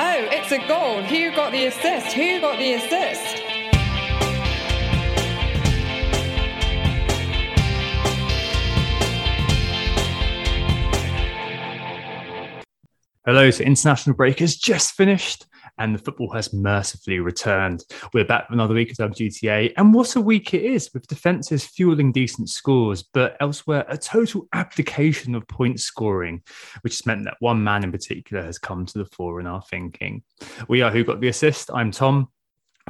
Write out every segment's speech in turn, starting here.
Oh, it's a goal. Who got the assist? Who got the assist? Hello, so international break has just finished and the football has mercifully returned. We're back for another week of WGTA, and what a week it is with defences fueling decent scores, but elsewhere a total abdication of point scoring, which has meant that one man in particular has come to the fore in our thinking. We are Who Got the Assist. I'm Tom.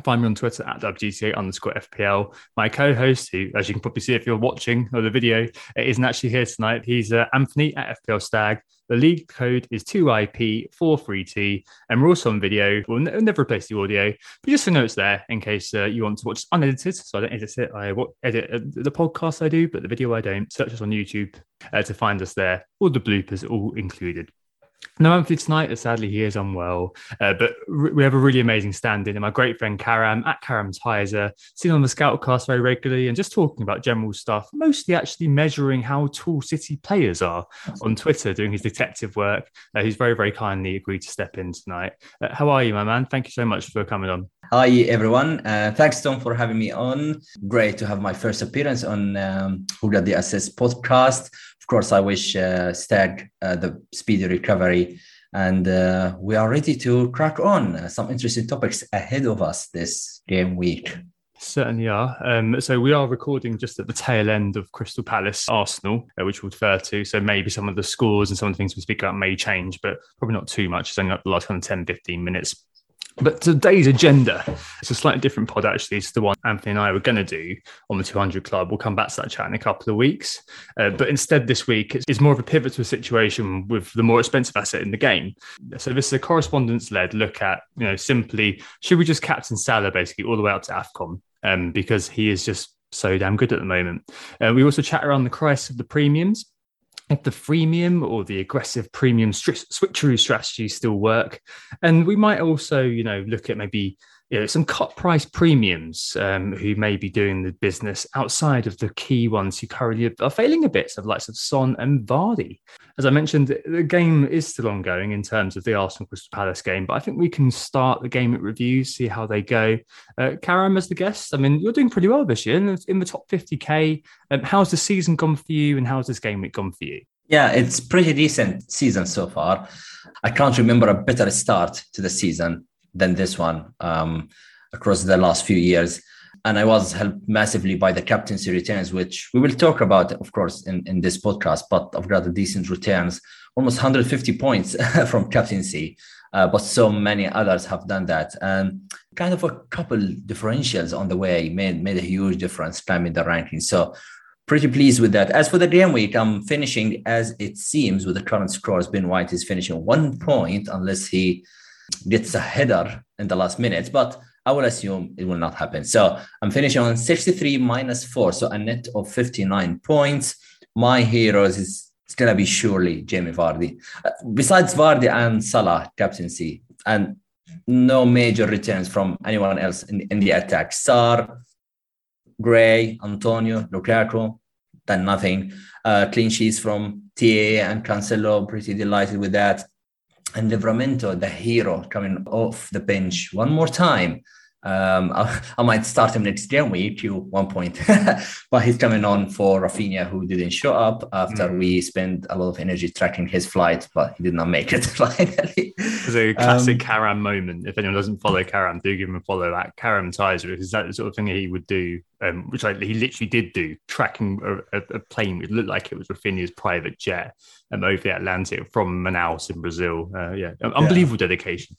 Find me on Twitter at WGTA underscore FPL. My co host, who, as you can probably see if you're watching or the video, isn't actually here tonight. He's uh, Anthony at FPL Stag. The league code is 2IP43T, and we're also on video. We'll, n- never replace the audio, but just so know it's there in case uh, you want to watch unedited. So I don't edit it. I edit uh, the podcast I do, but the video I don't. Search us on YouTube uh, to find us there. All the bloopers all included. No Anthony tonight, as sadly he is unwell. Uh, but r- we have a really amazing stand-in, and my great friend Karam at Karam Tayser, sitting on the Scoutcast very regularly and just talking about general stuff, mostly actually measuring how tall City players are on Twitter, doing his detective work. Uh, he's very, very kindly agreed to step in tonight. Uh, how are you, my man? Thank you so much for coming on. Hi, everyone. Uh, thanks, Tom, for having me on. Great to have my first appearance on um, Who Got the Assist podcast course, I wish uh, Stag uh, the speedy recovery. And uh, we are ready to crack on uh, some interesting topics ahead of us this game week. Certainly are. Um, so we are recording just at the tail end of Crystal Palace Arsenal, uh, which we'll defer to. So maybe some of the scores and some of the things we speak about may change, but probably not too much. It's only like the last kind of 10, 15 minutes. But today's agenda, it's a slightly different pod, actually, to the one Anthony and I were going to do on the 200 Club. We'll come back to that chat in a couple of weeks. Uh, but instead, this week, it's more of a pivot to a situation with the more expensive asset in the game. So this is a correspondence led look at, you know, simply should we just captain Salah basically all the way up to AFCON um, because he is just so damn good at the moment. Uh, we also chat around the crisis of the premiums if the freemium or the aggressive premium switcheroo strategies still work. And we might also, you know, look at maybe you know, some cut price premiums um, who may be doing the business outside of the key ones who currently are failing a bit, so likes of Son and Vardy. As I mentioned, the game is still ongoing in terms of the Arsenal Crystal Palace game, but I think we can start the game at review, see how they go. Uh, Karam, as the guest, I mean, you're doing pretty well this year in the, in the top 50k. Um, how's the season gone for you, and how's this game week gone for you? Yeah, it's pretty decent season so far. I can't remember a better start to the season than this one um, across the last few years. And I was helped massively by the captaincy returns, which we will talk about, of course, in, in this podcast. But I've got a decent returns, almost 150 points from captaincy. Uh, but so many others have done that. And kind of a couple differentials on the way made, made a huge difference climbing the rankings. So pretty pleased with that. As for the game week, I'm finishing as it seems with the current scores. Ben White is finishing one point unless he gets a header in the last minute, but I will assume it will not happen. So I'm finishing on 63 minus four, so a net of 59 points. My heroes is it's gonna be surely Jamie Vardy. Uh, besides Vardy and Salah captaincy, and no major returns from anyone else in, in the attack. Sarr, Gray, Antonio, Lukaku, done nothing. Uh, clean sheets from TA and Cancelo, pretty delighted with that and Livramento, the hero, coming off the bench one more time. Um, I, I, might start him next game week to one point, but he's coming on for Raphinha, who didn't show up after mm. we spent a lot of energy tracking his flight, but he did not make it finally. It's a classic um, Karam moment. If anyone doesn't follow Karam, do give him a follow at Karam Tayser, because that's the sort of thing he would do um, which I, he literally did do, tracking a, a, a, plane. It looked like it was Raphinha's private jet um, over the Atlantic from Manaus in Brazil. Uh, yeah, unbelievable yeah. dedication.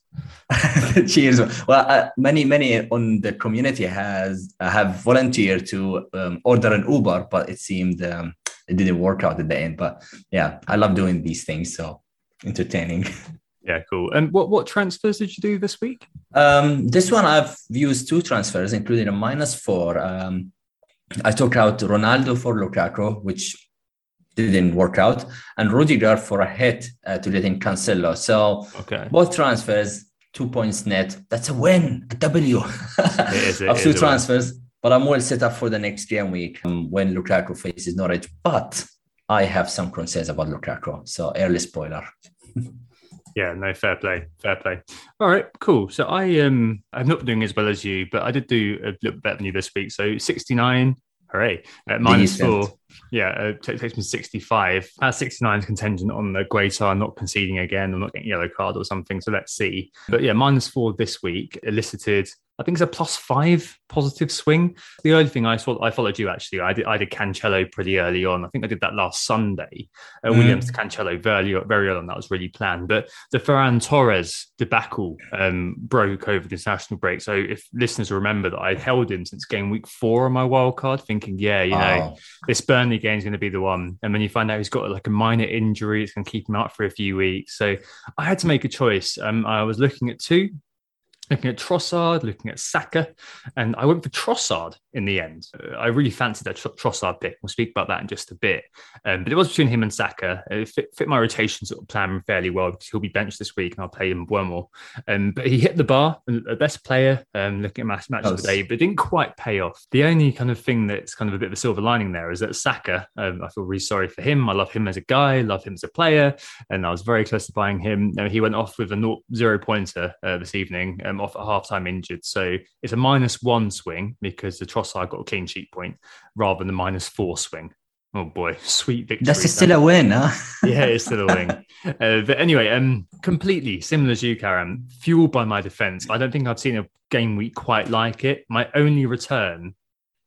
Cheers. Well, uh, many, many on the community has uh, have volunteered to um, order an Uber, but it seemed um, it didn't work out at the end. But yeah, I love doing these things. So entertaining. Yeah, cool. And what what transfers did you do this week? Um, this one I've used two transfers, including a minus four. Um, I took out Ronaldo for Lukaku, which didn't work out, and Rudiger for a hit uh, to let in Cancelo. So Okay. both transfers, two points net. That's a win, a W. is, it of two win. transfers, but I'm well set up for the next game week um, when Lukaku faces Norwich. But I have some concerns about Lukaku. So early spoiler. Yeah, no, fair play, fair play. All right, cool. So I um I'm not doing as well as you, but I did do a little better than you this week. So sixty nine, hooray! At minus Decent. four, yeah, uh, t- takes me sixty five. At sixty nine is contingent on the Guaita not conceding again or not getting a yellow card or something. So let's see. But yeah, minus four this week elicited. I think it's a plus five positive swing. The early thing I saw, I followed you actually. I did, I did Cancelo pretty early on. I think I did that last Sunday. Uh, Mhm. Williams to Cancelo very, very early on. That was really planned. But the Ferran Torres debacle um, broke over the international break. So if listeners remember that I held him since game week four on my wild card, thinking, yeah, you know, Oh, this Burnley game is going to be the one. And when you find out he's got like a minor injury, it's going to keep him out for a few weeks. So I had to make a choice. Um, I was looking at two, looking at Trossard, looking at Saka, and I went for Trossard in the end. Uh, I really fancied that Tr- Trossard pick. We'll speak about that in just a bit. Um, but it was between him and Saka. It fit, fit my rotation sort of plan fairly well because he'll be benched this week and I'll play him more. Um, but he hit the bar, the best player, um, looking at match, match of the day, but it didn't quite pay off. The only kind of thing that's kind of a bit of a silver lining there is that Saka, um, I feel really sorry for him. I love him as a guy, love him as a player, and I was very close to buying him. Now, he went off with a naught, zero pointer uh, this evening, um, off at halftime injured. So it's a minus one swing because the Trossard got a clean sheet point rather than the minus four swing. Oh boy, sweet victory. that's still a win, huh? yeah, it's still a win. Uh, but anyway, um, completely similar to you, Karam, fueled by my defense. I don't think I've seen a game week quite like it. My only return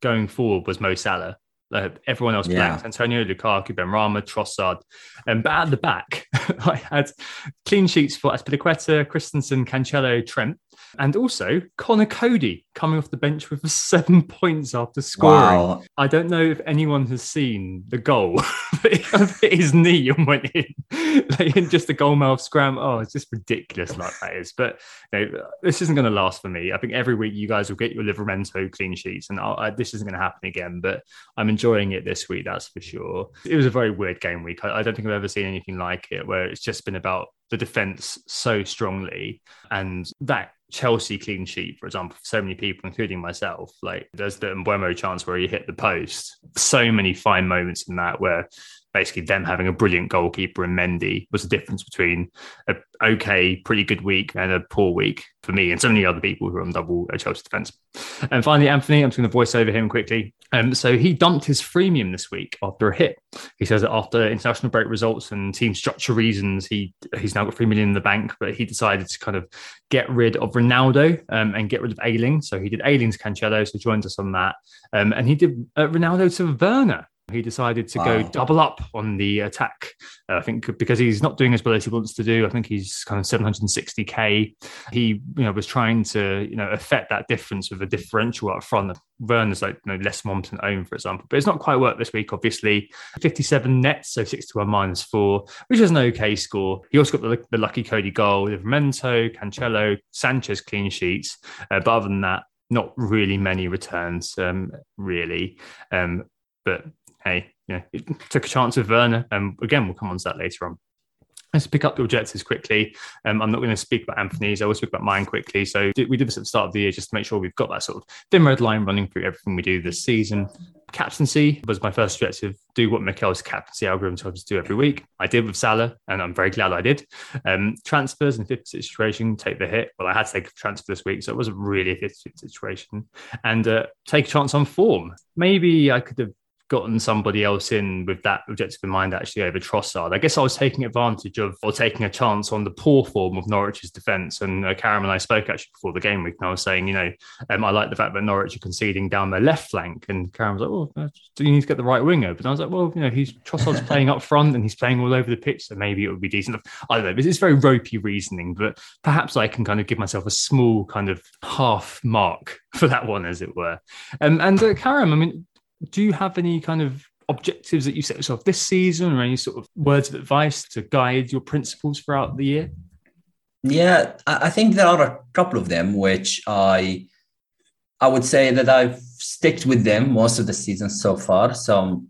going forward was Mo Salah. Uh, everyone else Yeah. Antonio, Lukaku, Benrahma, Trossard. Um, but at the back, I had clean sheets for Azpilicueta, Christensen, Cancelo, Trent, and also Conor Coady coming off the bench with seven points after scoring. Wow. I don't know if anyone has seen the goal that he hit his knee and went in, like in just a goal mouth scram. Oh, it's just ridiculous, like that is. But you know, this isn't going to last for me. I think every week you guys will get your Livramento clean sheets, and I, this isn't going to happen again. But I'm enjoying it this week, that's for sure. It was a very weird game week. I, I don't think I've ever seen anything like it, where it's just been about the defense so strongly and that Chelsea clean sheet, for example, for so many people, including myself, like there's the Mbeumo chance where he hit the post. So many fine moments in that where basically them having a brilliant goalkeeper and Mendy was the difference between a okay, pretty good week and a poor week for me and so many other people who are on double uh, Chelsea defense. And finally, Anthony, I'm just going to voice over him quickly. Um, so he dumped his freemium this week after a hit. He says that after international break results and team structure reasons, he he's now got three million in the bank, but he decided to kind of get rid of Ronaldo um, and get rid of Ayling. So he did Ayling to Cancelo, so joins us on that. Um, and he did uh, Ronaldo to Werner. He decided to go double up on the attack. Uh, I think because he's not doing as well as he wants to do. I think he's kind of 760k. He, you know, was trying to, you know, affect that difference with a differential up front. Werner's like, you know, less percent own, for example, but it's not quite worked this week. Obviously, 57 nets, so 61 minus four, which is an okay score. He also got the, the lucky Coady goal, Livramento, Cancelo, Sanchez clean sheets. Uh, but other than that, not really many returns, um, really. Um, but hey, you know, it took a chance with Werner. And again, we'll come on to that later on. Let's pick up the objectives quickly. Um, I'm not going to speak about Anthony's. I will speak about mine quickly. So we did this at the start of the year just to make sure we've got that sort of thin red line running through everything we do this season. Captaincy was my first objective. Do what Mikel's captaincy algorithm tells us to do every week. I did with Salah, and I'm very glad I did. Um, transfers in 50 situation, take the hit. Well, I had to take a transfer this week, so it wasn't really a 50 situation. And uh, take a chance on form. Maybe I could have gotten somebody else in with that objective in mind actually over Trossard. I guess I was taking advantage of or taking a chance on the poor form of Norwich's defence. And uh, Karam and I spoke actually before the game week, and I was saying, you know, um, I like the fact that Norwich are conceding down their left flank. And Karam was like, well, uh, do you need to get the right wing open? And I was like, well, you know, he's Trossard's playing up front and he's playing all over the pitch, so maybe it would be decent. I don't know. It's very ropey reasoning, but perhaps I can kind of give myself a small kind of half mark for that one, as it were. Um, and uh, Karam, I mean, do you have any kind of objectives that you set yourself this season or any sort of words of advice to guide your principles throughout the year? Yeah, I think there are a couple of them which I I would say that I've sticked with them most of the season so far. So um,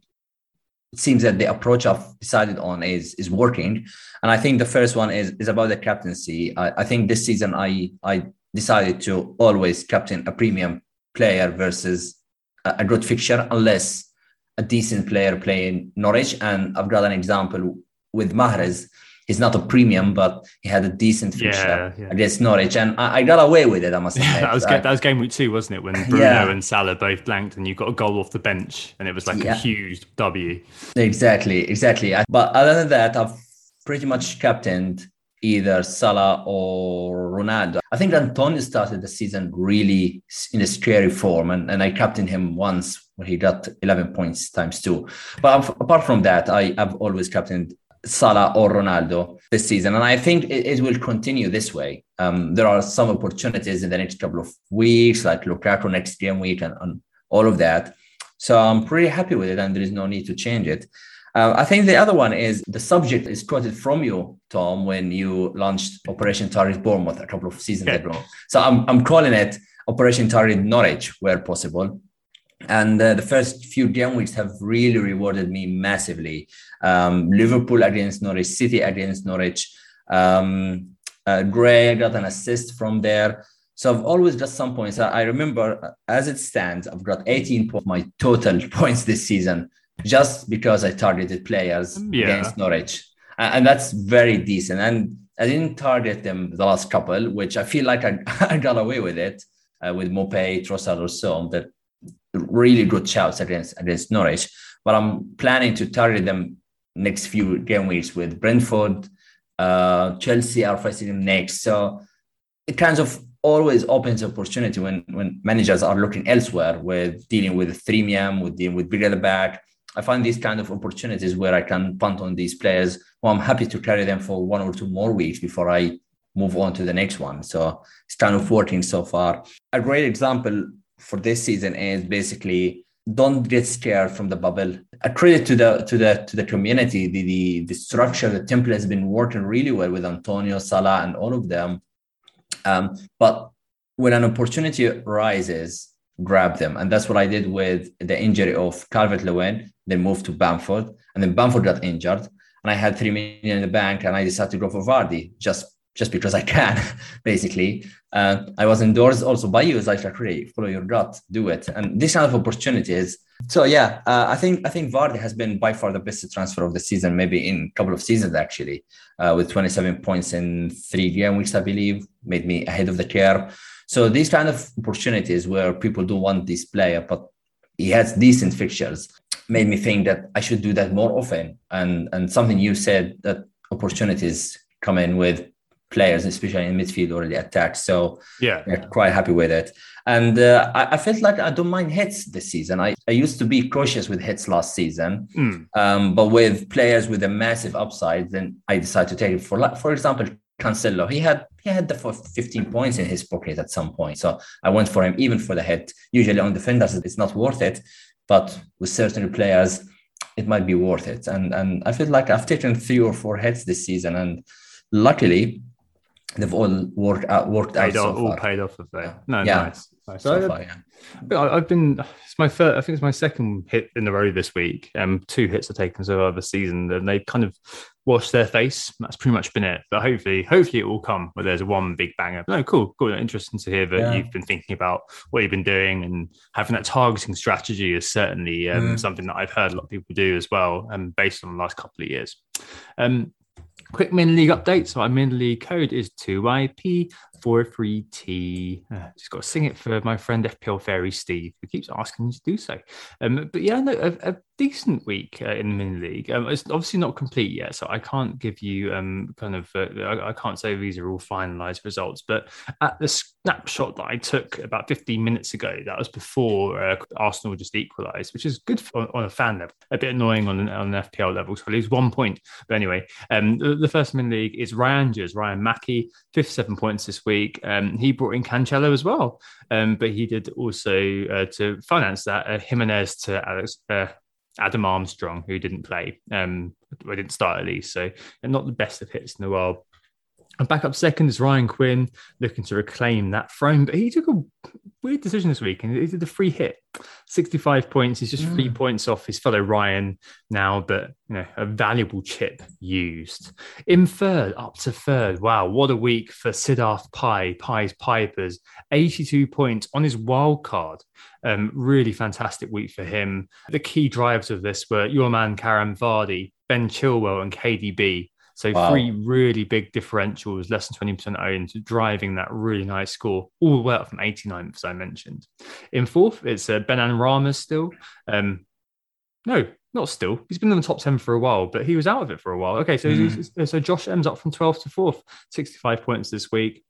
it seems that the approach I've decided on is is working. And I think the first one is is about the captaincy. I, I think this season I I decided to always captain a premium player versus a, good fixture, unless a decent player playing Norwich. And I've got an example with Mahrez he's not a premium, but he had a decent fixture yeah, yeah. against Norwich, and I, I, got away with it. I must yeah, that was I, that was game week two, wasn't it? When Bruno and Salah both blanked, and you got a goal off the bench, and it was like a huge W. Exactly, exactly. But other than that, I've pretty much captained either Salah or Ronaldo. I think Antonio started the season really in a scary form, and, and I captained him once where he got 11 points times two. But apart from that, I, have always captained Salah or Ronaldo this season. And I think it, it will continue this way. Um, there are some opportunities in the next couple of weeks, like Lukaku next game week and, and all of that. So I'm pretty happy with it, and there is no need to change it. Uh, I think the other one is the subject is quoted from you, Tom, when you launched Operation Target Bournemouth a couple of seasons ago. So I'm, I'm calling it Operation Target Norwich where possible. And uh, the first few game weeks have really rewarded me massively. Um, Liverpool against Norwich, City against Norwich. Um, uh, Gray got an assist from there. So I've always got some points. I remember uh, as it stands, I've got 18 points, my total points this season, just because I targeted players yeah. against Norwich. And that's very decent. And I didn't target them the last couple, which I feel like I, I got away with it uh, with Maupay, Trossard, or so. That really good shouts against against Norwich. But I'm planning to target them next few game weeks with Brentford, uh, Chelsea are facing them next. So it kind of always opens opportunity when when managers are looking elsewhere with dealing with freemium, with dealing with bigger the back. I find these kind of opportunities where I can punt on these players. Well, I'm happy to carry them for one or two more weeks before I move on to the next one. So it's kind of working so far. A great example for this season is basically don't get scared from the bubble. A credit to the to the to the community. The the, the structure, the template has been working really well with Antonio, Salah, and all of them. Um, but when an opportunity arises, grab them, and that's what I did with the injury of Calvert Lewin. Then moved to Bamford, and then Bamford got injured, and I had three million in the bank, and I decided to go for Vardy just just because I can, basically. Uh, I was endorsed also by you. It's like, like follow your gut, do it. And this kind of opportunities. So yeah, uh, I think I think Vardy has been by far the best transfer of the season, maybe in a couple of seasons actually, uh, with 27 points in three game weeks, I believe, made me ahead of the curve. So these kind of opportunities where people don't want this player, but he has decent fixtures, made me think that I should do that more often. And and something you said that opportunities come in with players, especially in midfield or the attack. So yeah, they're quite happy with it. And uh, I, I, felt like I don't mind hits this season. I, I used to be cautious with hits last season, mm. um, but with players with a massive upside, then I decided to take it for for example. Cancelo, he had he had the 15 points in his pocket at some point, so I went for him even for the head. Usually on defenders, it's not worth it, but with certain players, it might be worth it. And and I feel like I've taken three or four heads this season, and luckily they've all worked out worked paid out so all far. paid off of that. No, yeah. nice. Nice. So, so far, yeah. I've been it's my first. I think it's my second hit in a row this week. Um, two hits I've taken so far this season, and they've kind of washed their face. That's pretty much been it. But hopefully, hopefully it will come where there's one big banger. no, cool, cool. Interesting to hear that yeah. you've been thinking about what you've been doing and having that targeting strategy is certainly um, mm. something that I've heard a lot of people do as well, and um, based on the last couple of years. Um, Quick min league update. So our min league code is 2IP for free tea. Uh, just got to sing it for my friend FPL Fairy Steve, who keeps asking me to do so. Um, but yeah, no, a, a decent week uh, in the mini league. Um, it's obviously not complete yet, so I can't give you um, kind of, uh, I, I, can't say these are all finalized results. But at the snapshot that I took about 15 minutes ago, that was before uh, Arsenal just equalised, which is good for, on a fan level. A bit annoying on an, on an FPL level, so I lose one point. But anyway, um, the, the first mini league is Ryan Ryan Mackey, 57 points this week week. Um, he brought in Cancelo as well, um, but he did also uh, to finance that uh, Jimenez to Alex. Uh, Adam Armstrong, who didn't play, um, I didn't start at least, so not the best of hits in the world. And back up second is Ryan Quinn looking to reclaim that throne, but he took a weird decision this week and he did a free hit. 65 points. He's just three mm. points off his fellow Ryan now, but you know, a valuable chip used. In third, up to third. Wow, what a week for Siddharth Pai, Pai's Pipers. 82 points on his wild card. Um, really fantastic week for him. The key drivers of this were your man Karam Vardy, Ben Chilwell, and KDB. So wow. three really big differentials, less than 20% owned, driving that really nice score all the way up from 89th, as I mentioned. In fourth, it's uh, Benan Ramos still. Um, no, not still. He's been in the top 10 for a while, but he was out of it for a while. Okay, so, mm. so Josh ends up from 12th to 4th, 65 points this week.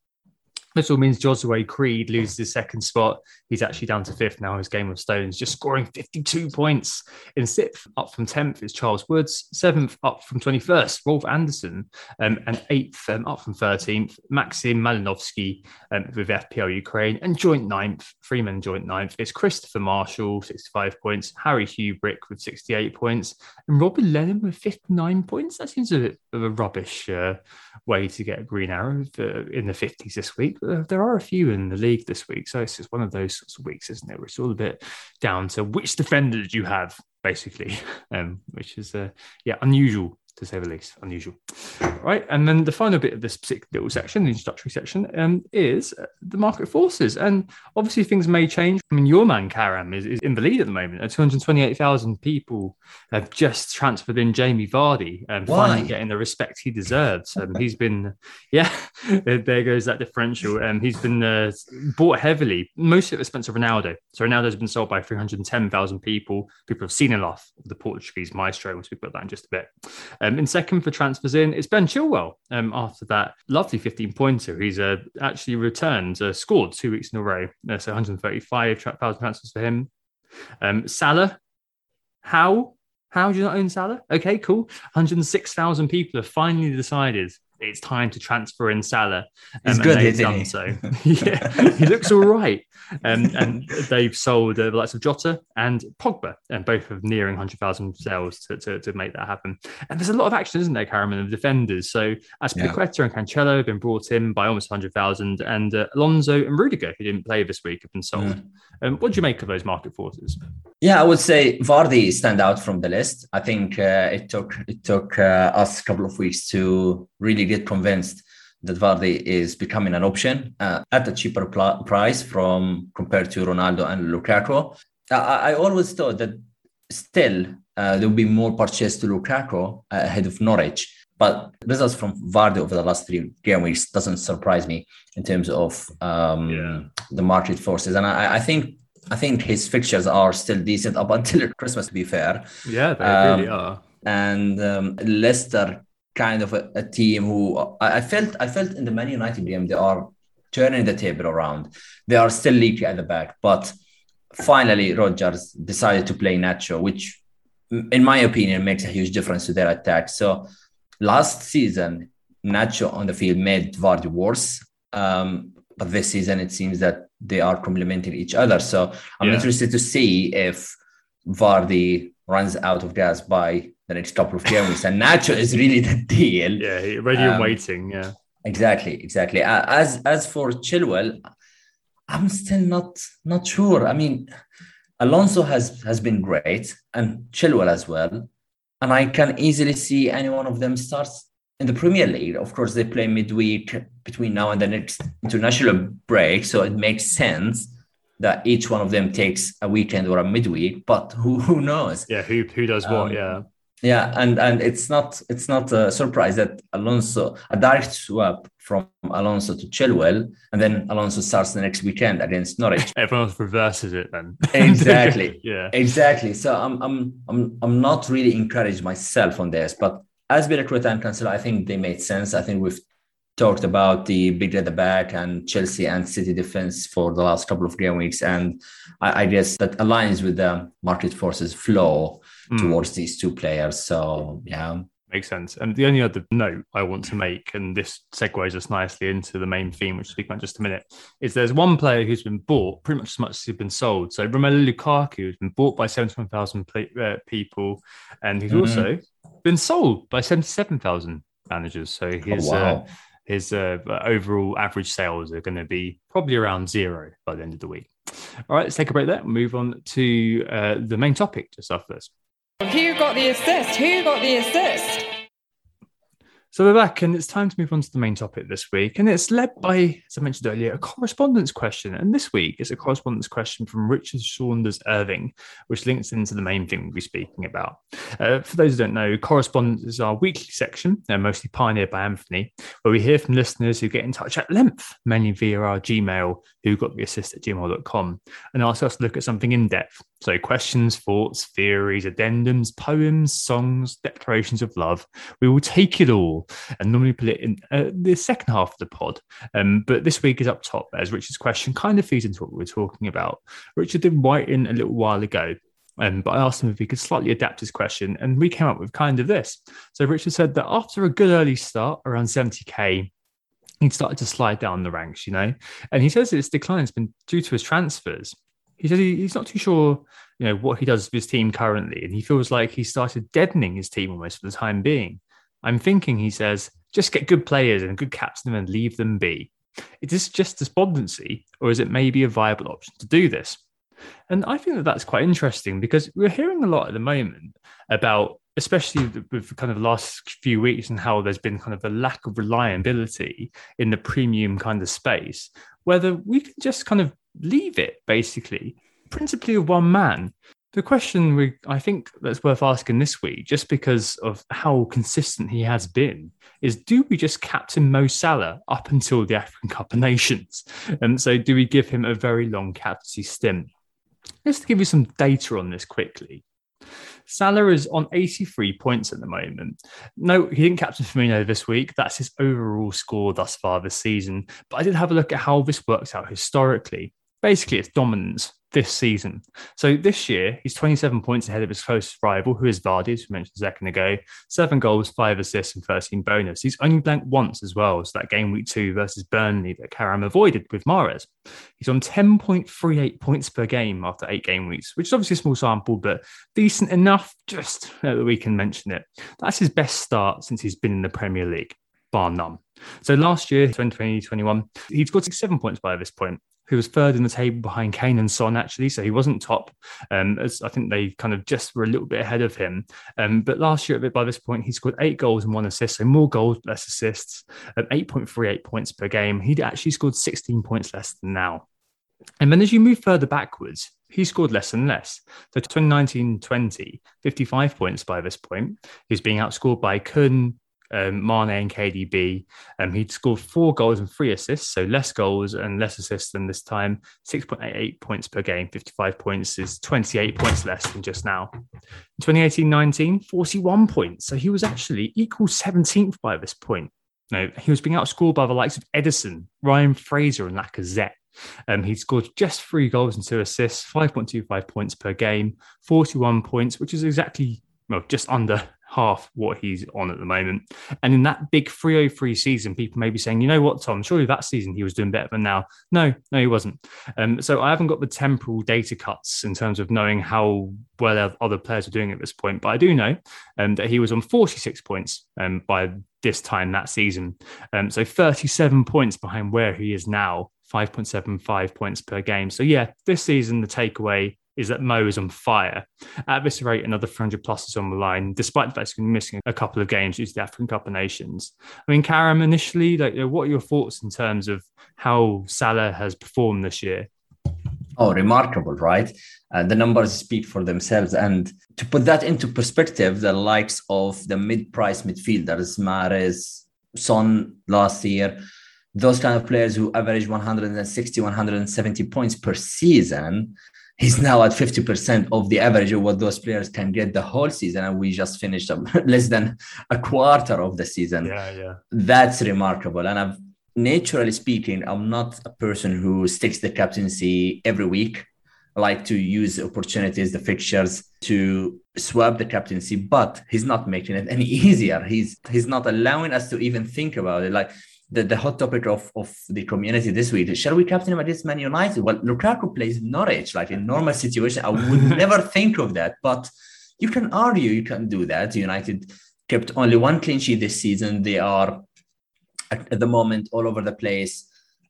This all means Josue Creed loses his second spot. He's actually down to fifth now. His game of stones just scoring 52 points. In sixth, up from 10th, is Charles Woods. Seventh, up from 21st, Rolf Anderson. Um, and eighth, um, up from 13th, Maxim Malinovsky um, with FPL Ukraine. And joint ninth, Freeman joint ninth, is Christopher Marshall, 65 points. Harry Hubrick with 68 points. And Robin Lennon with 59 points. That seems a bit of a rubbish uh, way to get a green arrow uh, in the 50s this week. Uh, there are a few in the league this week. So it's just one of those sorts of weeks, isn't it? Where it's all a bit down to which defenders you have, basically, um, which is, uh, yeah, unusual to say the least, unusual. Right. And then the final bit of this particular little section, the introductory section, um, is uh, the market forces. And obviously things may change. I mean, your man, Karam, is, is in the lead at the moment. 228,000 people have just transferred in Jamie Vardy and Why? finally getting the respect he deserves. And um, he's been, yeah, there goes that differential. Um, he's been uh, bought heavily, most of it Spencer Ronaldo. So Ronaldo's been sold by 310,000 people. People have seen enough of the Portuguese maestro. We'll speak about that in just a bit. Um, in second for transfers in, it's Ben Chilwell. Um, after that lovely 15 pointer, he's uh, actually returned, uh, scored two weeks in a row. Uh, so 135,000 transfers for him. Um, Salah, how? How do you not own Salah? Okay, cool. 106,000 people have finally decided it's time to transfer in Salah. Um, He's good, they've done he? so. yeah, he looks all right. Um, and they've sold uh, the likes of Jota and Pogba, and both of nearing 100,000 sales to, to, to, make that happen. And there's a lot of action, isn't there, Karaman, of defenders? So as yeah. and Cancelo have been brought in by almost 100,000, and uh, Alonso and Rudiger, who didn't play this week, have been sold. Um, what do you make of those market forces? Yeah, I would say Vardy stand out from the list. I think uh, it took it took uh, us a couple of weeks to really get convinced that Vardy is becoming an option uh, at a cheaper pl- price from compared to Ronaldo and Lukaku. I, I always thought that still uh, there will be more purchase to Lukaku ahead of Norwich. But results from Vardy over the last three game weeks doesn't surprise me in terms of um, yeah. the market forces. And I, I, think I think his fixtures are still decent up until Christmas. To be fair, yeah, they um, really are. And um, Leicester kind of a, a team who I, I, felt I felt in the Man United game they are turning the table around. They are still leaky at the back, but finally Rodgers decided to play Nacho, which in my opinion makes a huge difference to their attack. So last season Nacho on the field made Vardy worse. Um, but this season it seems that they are complementing each other. So I'm yeah. interested to see if Vardy runs out of gas by the next couple of games. and Nacho is really the deal. Yeah, ready um, and waiting. Yeah, exactly, exactly. As as for Chilwell, I'm still not not sure. I mean, Alonso has has been great, and Chilwell as well, and I can easily see any one of them starts in the Premier League. Of course, they play midweek between now and the next international break, so it makes sense that each one of them takes a weekend or a midweek. But who who knows? Yeah, who who does what? Um, yeah yeah, and and it's not it's not a surprise that Alonso a direct swap from Alonso to Chilwell, and then Alonso starts the next weekend against Norwich. Everyone reverses it then. exactly. yeah. Exactly. So I'm I'm I'm I'm not really encouraged myself on this, but as Azpilicueta and Cancelo, I think they made sense. I think we've talked about the big at the back and Chelsea and City defense for the last couple of game weeks, and I, I guess that aligns with the market forces flow mm. towards these two players. So yeah. Makes sense. And the only other note I want to make, and this segues us nicely into the main theme, which we'll speak about in just a minute, is there's one player who's been bought pretty much as much as he's been sold. So Romelu Lukaku has been bought by 71,000 uh, people, and he's mm-hmm. also been sold by 77,000 managers. So he's oh, wow. uh, his uh, overall average sales are going to be probably around zero by the end of the week. All right, let's take a break there. Move on to uh, the main topic just after this. Who got the assist? Who got the assist? So we're back, and it's time to move on to the main topic this week. And it's led by, as I mentioned earlier, a correspondence question. And this week it's a correspondence question from Richard Saunders Irving, which links into the main thing we'll be speaking about. Uh, for those who don't know, correspondence is our weekly section, they're mostly pioneered by Anthony, where we hear from listeners who get in touch at length, mainly via our Gmail, who got the assist at gmail.com, and ask us to look at something in depth. So questions, thoughts, theories, addendums, poems, songs, declarations of love. We will take it all and normally put it in uh, the second half of the pod. Um, but this week is up top as Richard's question kind of feeds into what we were talking about. Richard did write in a little while ago. Um, but I asked him if he could slightly adapt his question, and we came up with kind of this. So Richard said that after a good early start, around 70k, he started to slide down the ranks, you know, and he says his decline has been due to his transfers. He says he, he's not too sure, you know, what he does with his team currently, and he feels like he started deadening his team almost for the time being. I'm thinking, he says, just get good players and good captain and leave them be. Is this just despondency, or is it maybe a viable option to do this? And I think that that's quite interesting because we're hearing a lot at the moment about, especially with kind of last few weeks, and how there's been kind of a lack of reliability in the premium kind of space, whether we can just kind of leave it basically, principally of one man. The question we, I think that's worth asking this week, just because of how consistent he has been, is do we just captain Mo Salah up until the African Cup of Nations? And so do we give him a very long captaincy stint? Just to give you some data on this quickly. Salah is on 83 points at the moment. No, he didn't captain Firmino this week. That's his overall score thus far this season. But I did have a look at how this works out historically. Basically, it's dominance this season. So this year, he's 27 points ahead of his closest rival, who is Vardy, as we mentioned a second ago. Seven goals, five assists, and 13 bonus. He's only blanked once as well. So that game week two versus Burnley that Karam avoided with Mahrez. He's on 10.38 points per game after eight game weeks, which is obviously a small sample, but decent enough just that we can mention it. That's his best start since he's been in the Premier League, bar none. So last year, 2020-21, he'd scored seven points by this point He was third in the table behind Kane and Son, actually. So he wasn't top. Um, as I think they kind of just were a little bit ahead of him. Um, but last year, by this point, he scored eight goals and one assist. So more goals, less assists, at 8.38 points per game. He'd actually scored 16 points less than now. And then as you move further backwards, he scored less and less. So 2019 20, 55 points by this point. He's being outscored by Kun, um, Mane and KDB. Um, he'd scored four goals and three assists, so less goals and less assists than this time. 6.88 points per game, 55 points is 28 points less than just now. 2018 19, 41 points. So he was actually equal 17th by this point. No, he was being outscored by the likes of Edison, Ryan Fraser, and Lacazette. Um, he scored just three goals and two assists, 5.25 points per game, 41 points, which is exactly well, just under half what he's on at the moment. And in that big 303 season, people may be saying, you know what, Tom, surely that season he was doing better than now. No, no, he wasn't. Um, so I haven't got the temporal data cuts in terms of knowing how well other players are doing at this point, but I do know um, that he was on 46 points um, by this time that season. Um, so 37 points behind where he is now. 5.75 points per game. So, yeah, this season, the takeaway is that Mo is on fire. At this rate, another 300 plus is on the line, despite the fact he's been missing a couple of games due to the African Cup of Nations. I mean, Karam, initially, like, what are your thoughts in terms of how Salah has performed this year? Oh, remarkable, right? Uh, the numbers speak for themselves. And to put that into perspective, the likes of the mid-price midfielders, Mahrez, Son last year, those kind of players who average 160, 170 points per season, he's now at 50% of the average of what those players can get the whole season and we just finished less than a quarter of the season. Yeah yeah. That's remarkable and i've naturally speaking i'm not a person who sticks the captaincy every week. I like to use opportunities the fixtures to swap the captaincy but he's not making it any easier. He's he's not allowing us to even think about it. Like the, the hot topic of, of the community this week. Shall we captain him against Man United? Well, Lukaku plays Norwich, like in normal situation. I would never think of that, but you can argue you can do that. United kept only one clean sheet this season. They are at, at the moment all over the place.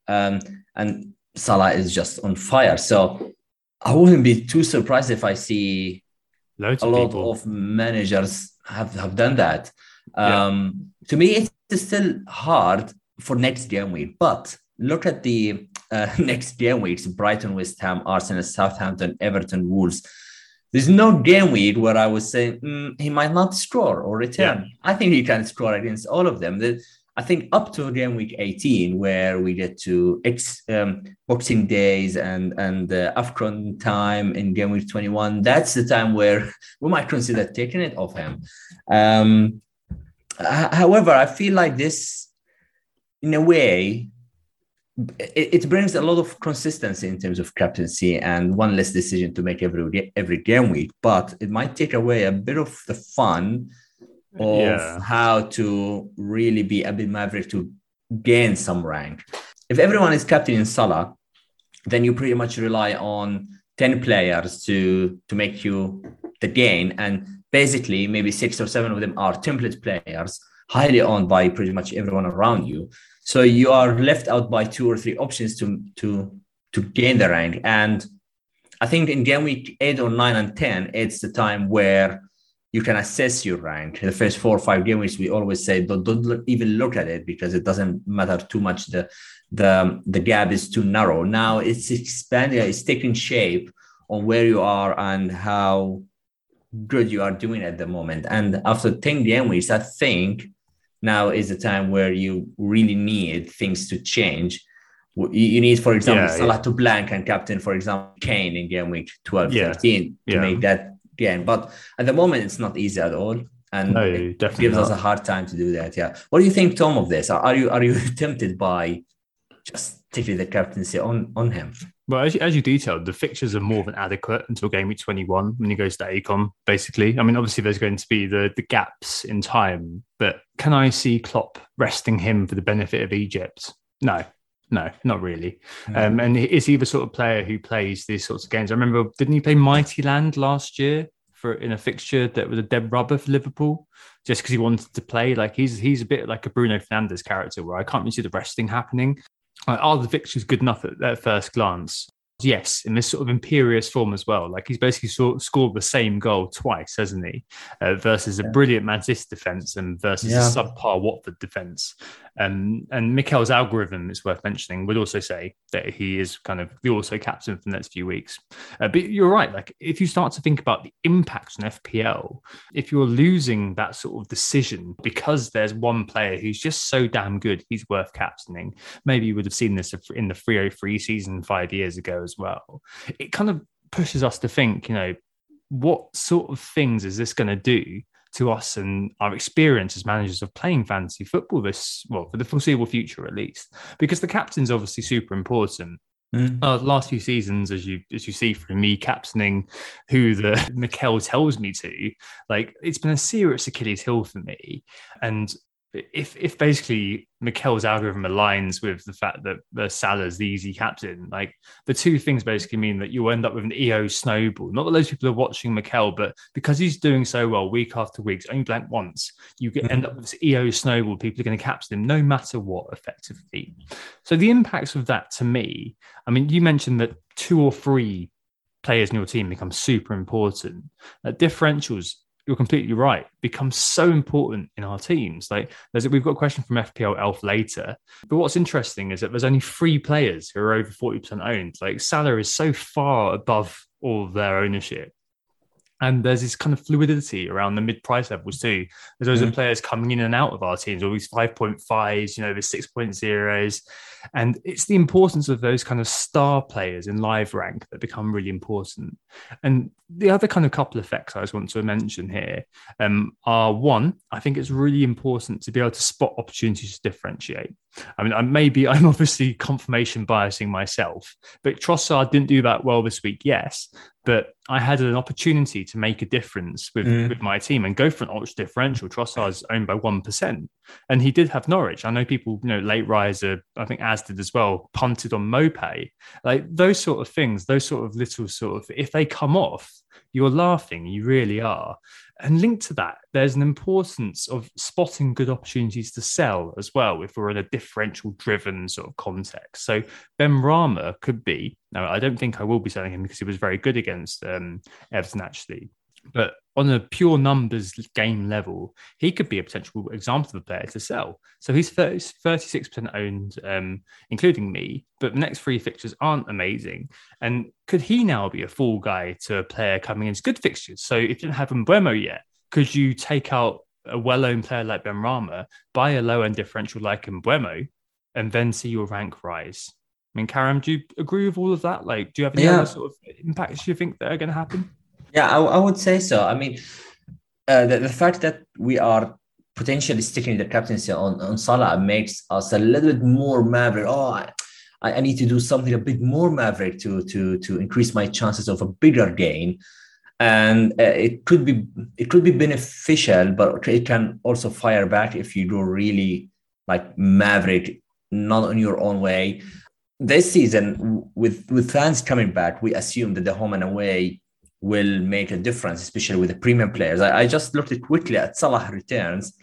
Um, and Salah is just on fire. So I wouldn't be too surprised if I see Loads a of lot people. of managers have, have done that. Um, To me, it's still hard for next game week, but look at the uh, next game weeks Brighton, West Ham, Arsenal, Southampton, Everton, Wolves. There's no game week where I was saying "Mm, he might not score or return. I think he can score against all of them. The- I think up to game week 18, where we get to ex, um, Boxing Days and and uh, Afcon time in game week 21, that's the time where we might consider taking it off him. Um, however, I feel like this, in a way, it, it brings a lot of consistency in terms of captaincy and one less decision to make every every game week. But it might take away a bit of the fun of Yeah. how to really be a bit maverick to gain some rank. If everyone is captain in Salah, then you pretty much rely on 10 players to to make you the gain and basically maybe six or seven of them are template players highly owned by pretty much everyone around you so you are left out by two or three options to to to gain the rank. And i think in game week 8 or 9 and 10 it's the time where you can assess your rank. The first four or five game weeks we always say don't, don't even look at it because it doesn't matter too much. The the the gap is too narrow. Now it's expanding it's taking shape on where you are and how good you are doing at the moment. And after 10 game weeks i think now is the time where you really need things to change. You need for example Yeah, salah yeah. to blank and captain for example kane in game week 12 Yeah, 13 to yeah. make that game. But at the moment it's not easy at all and No, it definitely gives us a hard time to do that yeah. What do you think tom of this? Are, are you are you tempted by just taking the captaincy on on him? Well, as you, as you detailed, the fixtures are more than adequate until game week 21 when he goes to AFCON, basically. I mean, obviously, there's going to be the, the gaps in time, but can I see Klopp resting him for the benefit of Egypt? No, no, not really. Um, and is he the sort of player who plays these sorts of games? I remember, didn't he play Midtjylland last year for in a fixture that was a dead rubber for Liverpool? Just because he wanted to play, like he's he's a bit like a Bruno Fernandes character, where I can't really see the resting happening. Like, are the fixtures good enough at, at first glance? Yes, in this sort of imperious form as well. Like he's basically sort scored the same goal twice, hasn't he? Uh, versus a brilliant Man City defense and versus Yeah. a subpar Watford defense. Um, and Mikel's algorithm, it's worth mentioning, would also say that he is kind of the also captain for the next few weeks. Uh, but you're right. Like if you start to think about the impact on FPL, if you're losing that sort of decision because there's one player who's just so damn good, he's worth captaining. Maybe you would have seen this in the 303 season five years ago as well. It kind of pushes us to think, you know, what sort of things is this going to do to us and our experience as managers of playing fantasy football this well for the foreseeable future at least. Because the captain's obviously super important. Uh, the last few seasons, as you as you see from me captaining who the Mikel tells me to, like it's been a serious Achilles heel for me. And if if basically Mikel's algorithm aligns with the fact that the Salah's the easy captain, like the two things basically mean that you end up with an EO snowball. Not that those people are watching Mikel, but because he's doing so well week after week, only blank once, you get end up with this EO snowball. People are going to captain him no matter what, effectively. So the impacts of that to me, I mean, you mentioned that two or three players in your team become super important. Uh, differentials, you're completely right, become so important in our teams. Like there's we've got a question from FPL Elf later. But what's interesting is that there's only three players who are over 40% owned. Like Salah is so far above all their ownership. And there's this kind of fluidity around the mid price levels too. There's those players coming in and out of our teams, all these 5.5s, you know, the 6.0s. And it's the importance of those kind of star players in live rank that become really important. And the other kind of couple effects I just want to mention here um, are one, I think it's really important to be able to spot opportunities to differentiate. I mean, I maybe I'm obviously confirmation biasing myself, but Trossard didn't do that well this week, yes. But I had an opportunity to make a difference with, Mm. with my team and go for an ultra differential. Trossard's owned by 1%. And he did have Norwich. I know people, you know, late riser, I think as did as well, punted on Maupay. Like those sort of things, those sort of little sort of, if they come off, you're laughing, you really are. And linked to that, there's an importance of spotting good opportunities to sell as well if we're in a differential driven sort of context. So Benrahma could be, now I don't think I will be selling him because he was very good against um, Everton actually, but on a pure numbers game level, he could be a potential example of a player to sell. So he's 36% owned, um, including me, but the next three fixtures aren't amazing. And could he now be a fall guy to a player coming into good fixtures? So if you didn't have Mbeumo yet, could you take out a well-owned player like Benrahma, buy a low-end differential like Mbeumo, and then see your rank rise? I mean, Karam, do you agree with all of that? Like, do you have any yeah. other sort of impacts you think that are going to happen? Yeah, I, I would say so. I mean, uh, the, the fact that we are potentially sticking the captaincy on, on Salah makes us a little bit more maverick. Oh, I, I need to do something a bit more maverick to to to increase my chances of a bigger gain. And uh, it could be it could be beneficial, but it can also fire back if you do really like maverick, not on your own way. This season, with with fans coming back, we assume that the home and away will make a difference, especially with the premium players. I, I just looked quickly at Salah returns,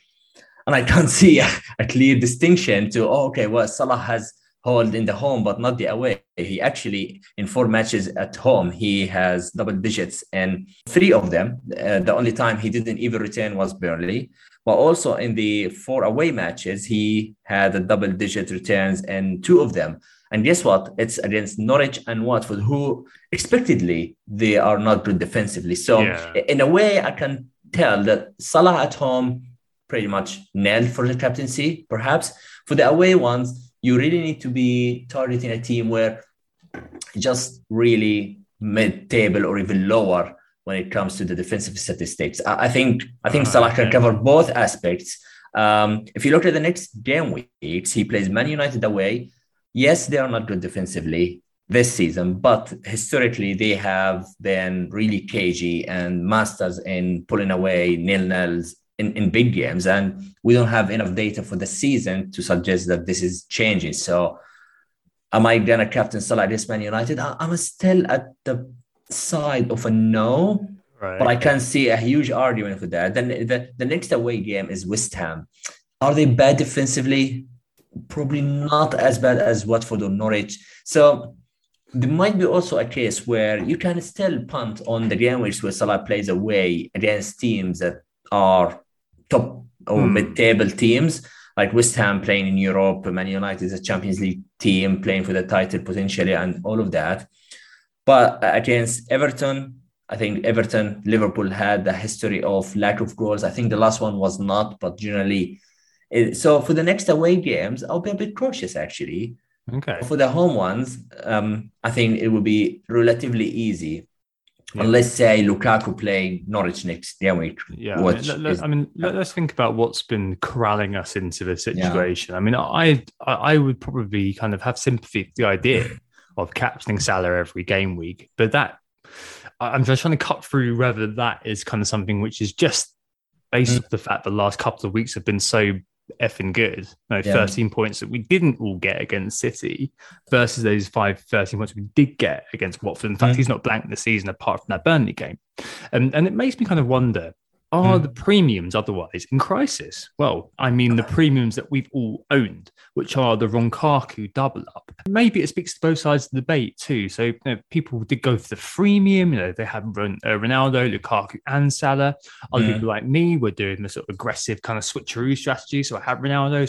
and I can't see a, a clear distinction to oh, okay, well Salah has hold in the home but not the away. He actually in four matches at home he has double digits, and three of them, uh, the only time he didn't even return was Burnley. But also in the four away matches, he had a double digit returns, and two of them and guess what? It's against Norwich and Watford, who expectedly they are not good defensively. So yeah. in a way, I can tell that Salah at home pretty much nailed for the captaincy. Perhaps for the away ones, you really need to be targeting a team where just really mid-table or even lower when it comes to the defensive statistics. I, think I think uh, Salah can cover both aspects. Um, if you look at the next game weeks, he plays Man United away, yes, they are not good defensively this season, but historically they have been really cagey and masters in pulling away nil nils in, in big games. And we don't have enough data for the season to suggest that this is changing. So, am I gonna captain Salah this Man United? I'm still at the side of a no. Right. But I can see a huge argument for that. Then the, the next away game is West Ham. Are they bad defensively? Probably not as bad as Watford or Norwich. So there might be also a case where you can still punt on the game which where Salah plays away against teams that are top or mm. mid-table teams, like West Ham playing in Europe, Man United is a Champions League team playing for the title potentially, and all of that. But against Everton, I think Everton, Liverpool had the history of lack of goals. I think the last one was not, but generally so for the next away games, I'll be a bit cautious actually. Okay. For the home ones, um, I think it will be relatively easy. Yeah. Unless say Lukaku play Norwich next game week. Yeah, I mean, let, I mean let, us think about what's been corralling us into the situation. Yeah. I mean, I I would probably kind of have sympathy for the idea of captaining Salah every game week, but that I'm just trying to cut through whether that is kind of something which is just based mm. off the fact the last couple of weeks have been so effing good. No, yeah. 13 points that we didn't all get against City versus those five 13 points we did get against Watford. In fact, mm. he's not blank this season apart from that Burnley game. Um, and it makes me kind of wonder are mm. the premiums otherwise in crisis? Well, I mean the premiums that we've all owned, which are the Ronkaku double up. Maybe it speaks to both sides of the debate too. So you know, people did go for the freemium. You know, they had uh, Ronaldo, Lukaku, and Salah. Other mm. people like me were doing the sort of aggressive kind of switcheroo strategy. So I had Ronaldo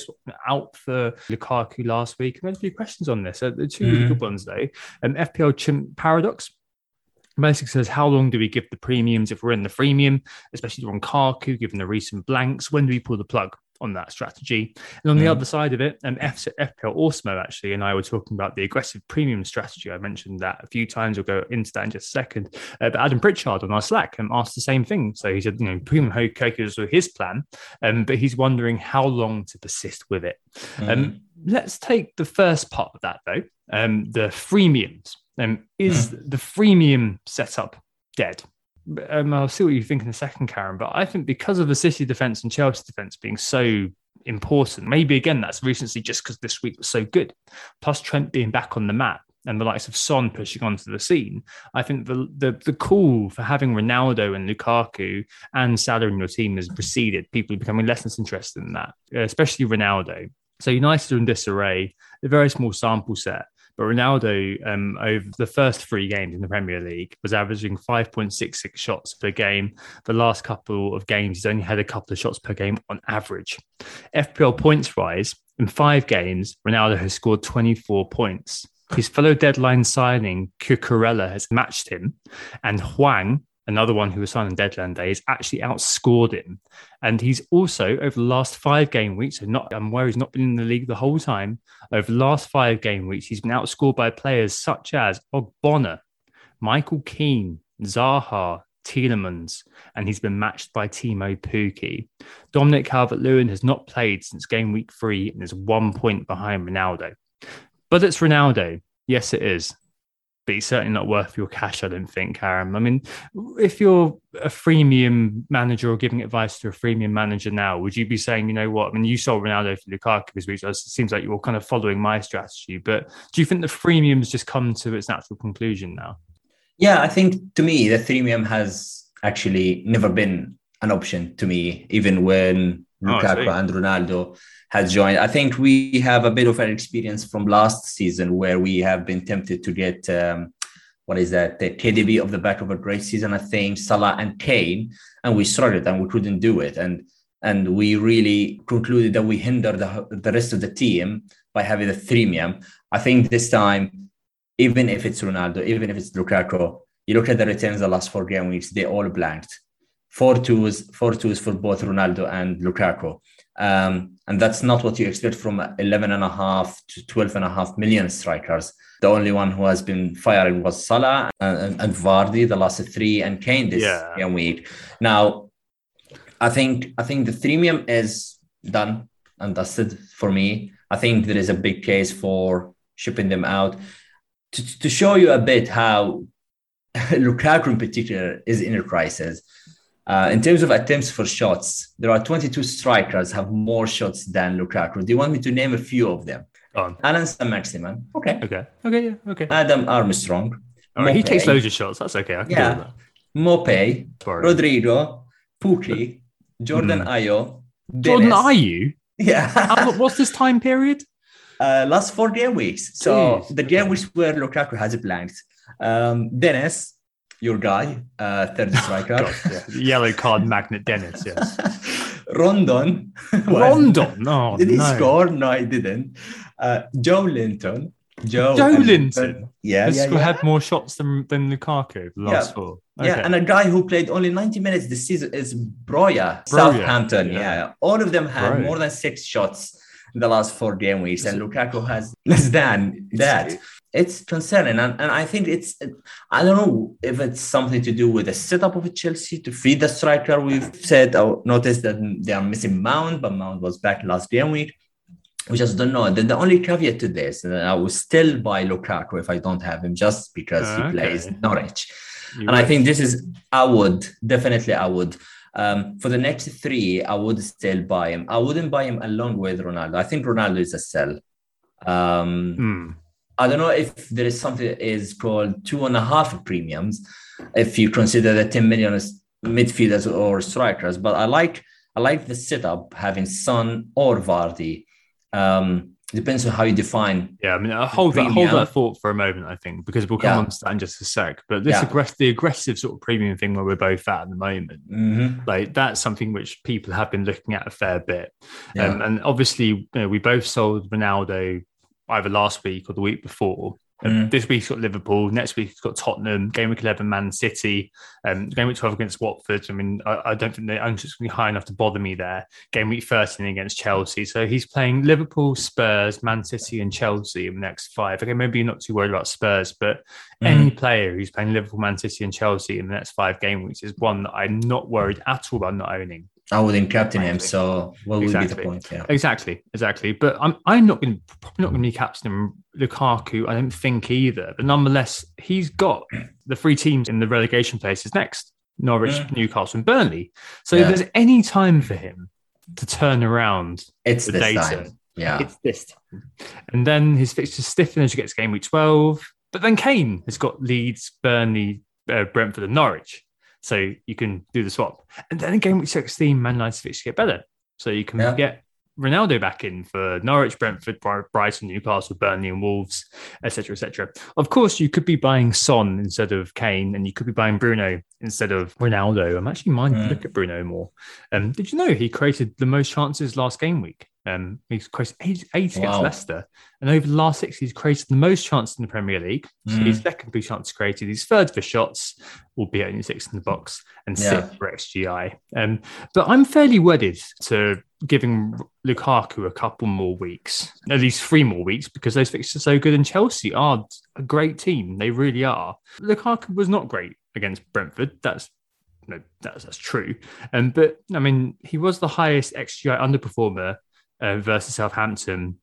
out for Lukaku last week. We had a few questions on this. The two mm. really good ones though. Um, FPL Chimp Paradox basically says how long do we give the premiums if we're in the freemium, especially on Kaku, given the recent blanks? When do we pull the plug on that strategy? And on mm. the other side of it, um, F- FPL Osmo actually and I were talking about the aggressive premium strategy. I mentioned that a few times. We'll go into that in just a second. Uh, but Adam Pritchard on our Slack um, asked the same thing. So he said, you know, premium Kaku is his plan, um, but he's wondering how long to persist with it. Mm. Um, let's take the first part of that though, um, the freemiums. Um, is the freemium setup dead? Um, I'll see what you think in a second, Karam. But I think because of the City defense and Chelsea defense being so important, maybe again that's recently just because this week was so good. Plus Trent being back on the map, and the likes of Son pushing onto the scene, I think the the, the call for having Ronaldo and Lukaku and Salah in your team has receded. People are becoming less and less interested in that, especially Ronaldo. So United are in disarray, a very small sample set. But Ronaldo, um, over the first three games in the Premier League, was averaging 5.66 shots per game. The last couple of games, he's only had a couple of shots per game on average. FPL points rise in five games, Ronaldo has scored 24 points. His fellow deadline signing, Cucurella, has matched him, and Hwang another one who was signed on deadline day, has actually outscored him. And he's also, over the last five game weeks, so not I'm aware he's not been in the league the whole time, over the last five game weeks, he's been outscored by players such as Ogbonna, Michael Keane, Zaha, Tielemans, and he's been matched by Teemu Pukki. Dominic Calvert Lewin has not played since game week three and is one point behind Ronaldo. But it's Ronaldo. Yes, it is but it's certainly not worth your cash, I don't think, Aaron. I mean, if you're a freemium manager or giving advice to a freemium manager now, would you be saying, you know what? I mean, you sold Ronaldo for Lukaku this week. So it seems like you're kind of following my strategy. But do you think the freemium's just come to its natural conclusion now? Yeah, I think to me, the freemium has actually never been an option to me, even when Lukaku oh, and Ronaldo has joined. I think we have a bit of an experience from last season where we have been tempted to get um, what is that the KDB of the back of a great season. I think Salah and Kane, and we struggled and we couldn't do it, and and we really concluded that we hindered the, the rest of the team by having the freemium. I think this time, even if it's Ronaldo, even if it's Lukaku, you look at the returns the last four game weeks, they all blanked. Four twos, four twos for both Ronaldo and Lukaku. Um, and that's not what you expect from 11 and a half to 12 and a half million strikers. The only one who has been firing was Salah and, and, Vardy the last three and Kane this yeah. week. Now, I think I think the freemium is done and dusted for me. I think there is a big case for shipping them out. To, to show you a bit how Lukaku in particular is in a crisis. Uh, in terms of attempts for shots, there are 22 strikers have more shots than Lukaku. Do you want me to name a few of them? On. Allan Saint-Maximin. Okay. Okay. Okay. Yeah. Okay. Adam Armstrong. All right. He takes loads of shots. That's okay. I can yeah. that. Maupay, Rodrigo, Pukki, Jordan mm. Ayew. Jordan Ayew? Yeah. What's this time period? Uh, last four game weeks. So Jeez. the game okay. weeks where Lukaku has blanked. Um, Dennis, your guy, uh, third striker. God, yeah. Yellow card magnet Dennis, yes. Rondon. Rondon? No, Did he no. score? No, he didn't. Uh, Joelinton. Joe, Joelinton. Yeah, yeah, yeah. had more shots than, than Lukaku the last yeah. four. Okay. Yeah, and a guy who played only 90 minutes this season is Broja. Southampton. Yeah. yeah. all of them had Broja. more than six shots in the last four game weeks, and Lukaku has less than that it's concerning and, and i think it's i don't know if it's something to do with the setup of chelsea to feed the striker we've said or oh, noticed that they are missing mount but mount was back last game week we just don't know the, the only caveat to this i will still buy lukaku if i don't have him just because he okay. plays norwich you and i think this is i would definitely i would um, for the next three, I would still buy him. I wouldn't buy him along with Ronaldo. I think Ronaldo is a sell. Um, hmm. I don't know if there is something that is called two and a half premiums, if you consider the 10 million midfielders or strikers. But I like I like the setup having Son or Vardy. Um, depends on how you define. Yeah, I mean, I'll hold that hold that thought for a moment. I think because we'll come yeah. on to that in just a sec. But this yeah. aggressive, the aggressive sort of premium thing where we're both at at the moment, mm-hmm. like that's something which people have been looking at a fair bit. Yeah. Um, and obviously, you know, we both sold Ronaldo either last week or the week before. Mm. This week's got Liverpool. Next week it's got Tottenham. Game week eleven, Man City. Um, game week twelve against Watford. I mean, I, I don't think they're going to be high enough to bother me there. Game week thirteen against Chelsea. So he's playing Liverpool, Spurs, Man City, and Chelsea in the next five. Okay, maybe you're not too worried about Spurs, but mm. any player who's playing Liverpool, Man City, and Chelsea in the next five game weeks is one that I'm not worried at all about not owning. I wouldn't captain him. So what exactly. would be the point? Yeah. Exactly, exactly. But I'm I'm not going probably not going to be captaining Lukaku. I don't think either. But nonetheless, he's got the three teams in the relegation places next: Norwich, yeah. Newcastle, and Burnley. So yeah. if there's any time for him to turn around it's the data. Time. Yeah. It's this team. And then his fixtures stiffen as you get to game week 12. But then Kane has got Leeds, Burnley, uh, Brentford, and Norwich. So you can do the swap. And then in game week 16, Man United's fixtures get better. So you can Yeah. get Ronaldo back in for Norwich, Brentford, Bri- Brighton, Newcastle, Burnley, and Wolves, etc., etc. Of course, you could be buying Son instead of Kane, and you could be buying Bruno instead of Ronaldo. I'm actually minded to Mm. look at Bruno more. Um, did you know he created the most chances last game week? Um, he's created eight, eight against Leicester, and over the last six, he's created the most chances in the Premier League. So Mm. he's second for chances created. He's third for shots, albeit only six in the box, and Yeah. sixth for XGI. Um, but I'm fairly wedded to giving Lukaku a couple more weeks, at least three more weeks, because those fixtures are so good. And Chelsea are a great team; they really are. Lukaku was not great against Brentford. That's no, that's that's true. Um, but I mean, he was the highest XGI underperformer uh, versus Southampton.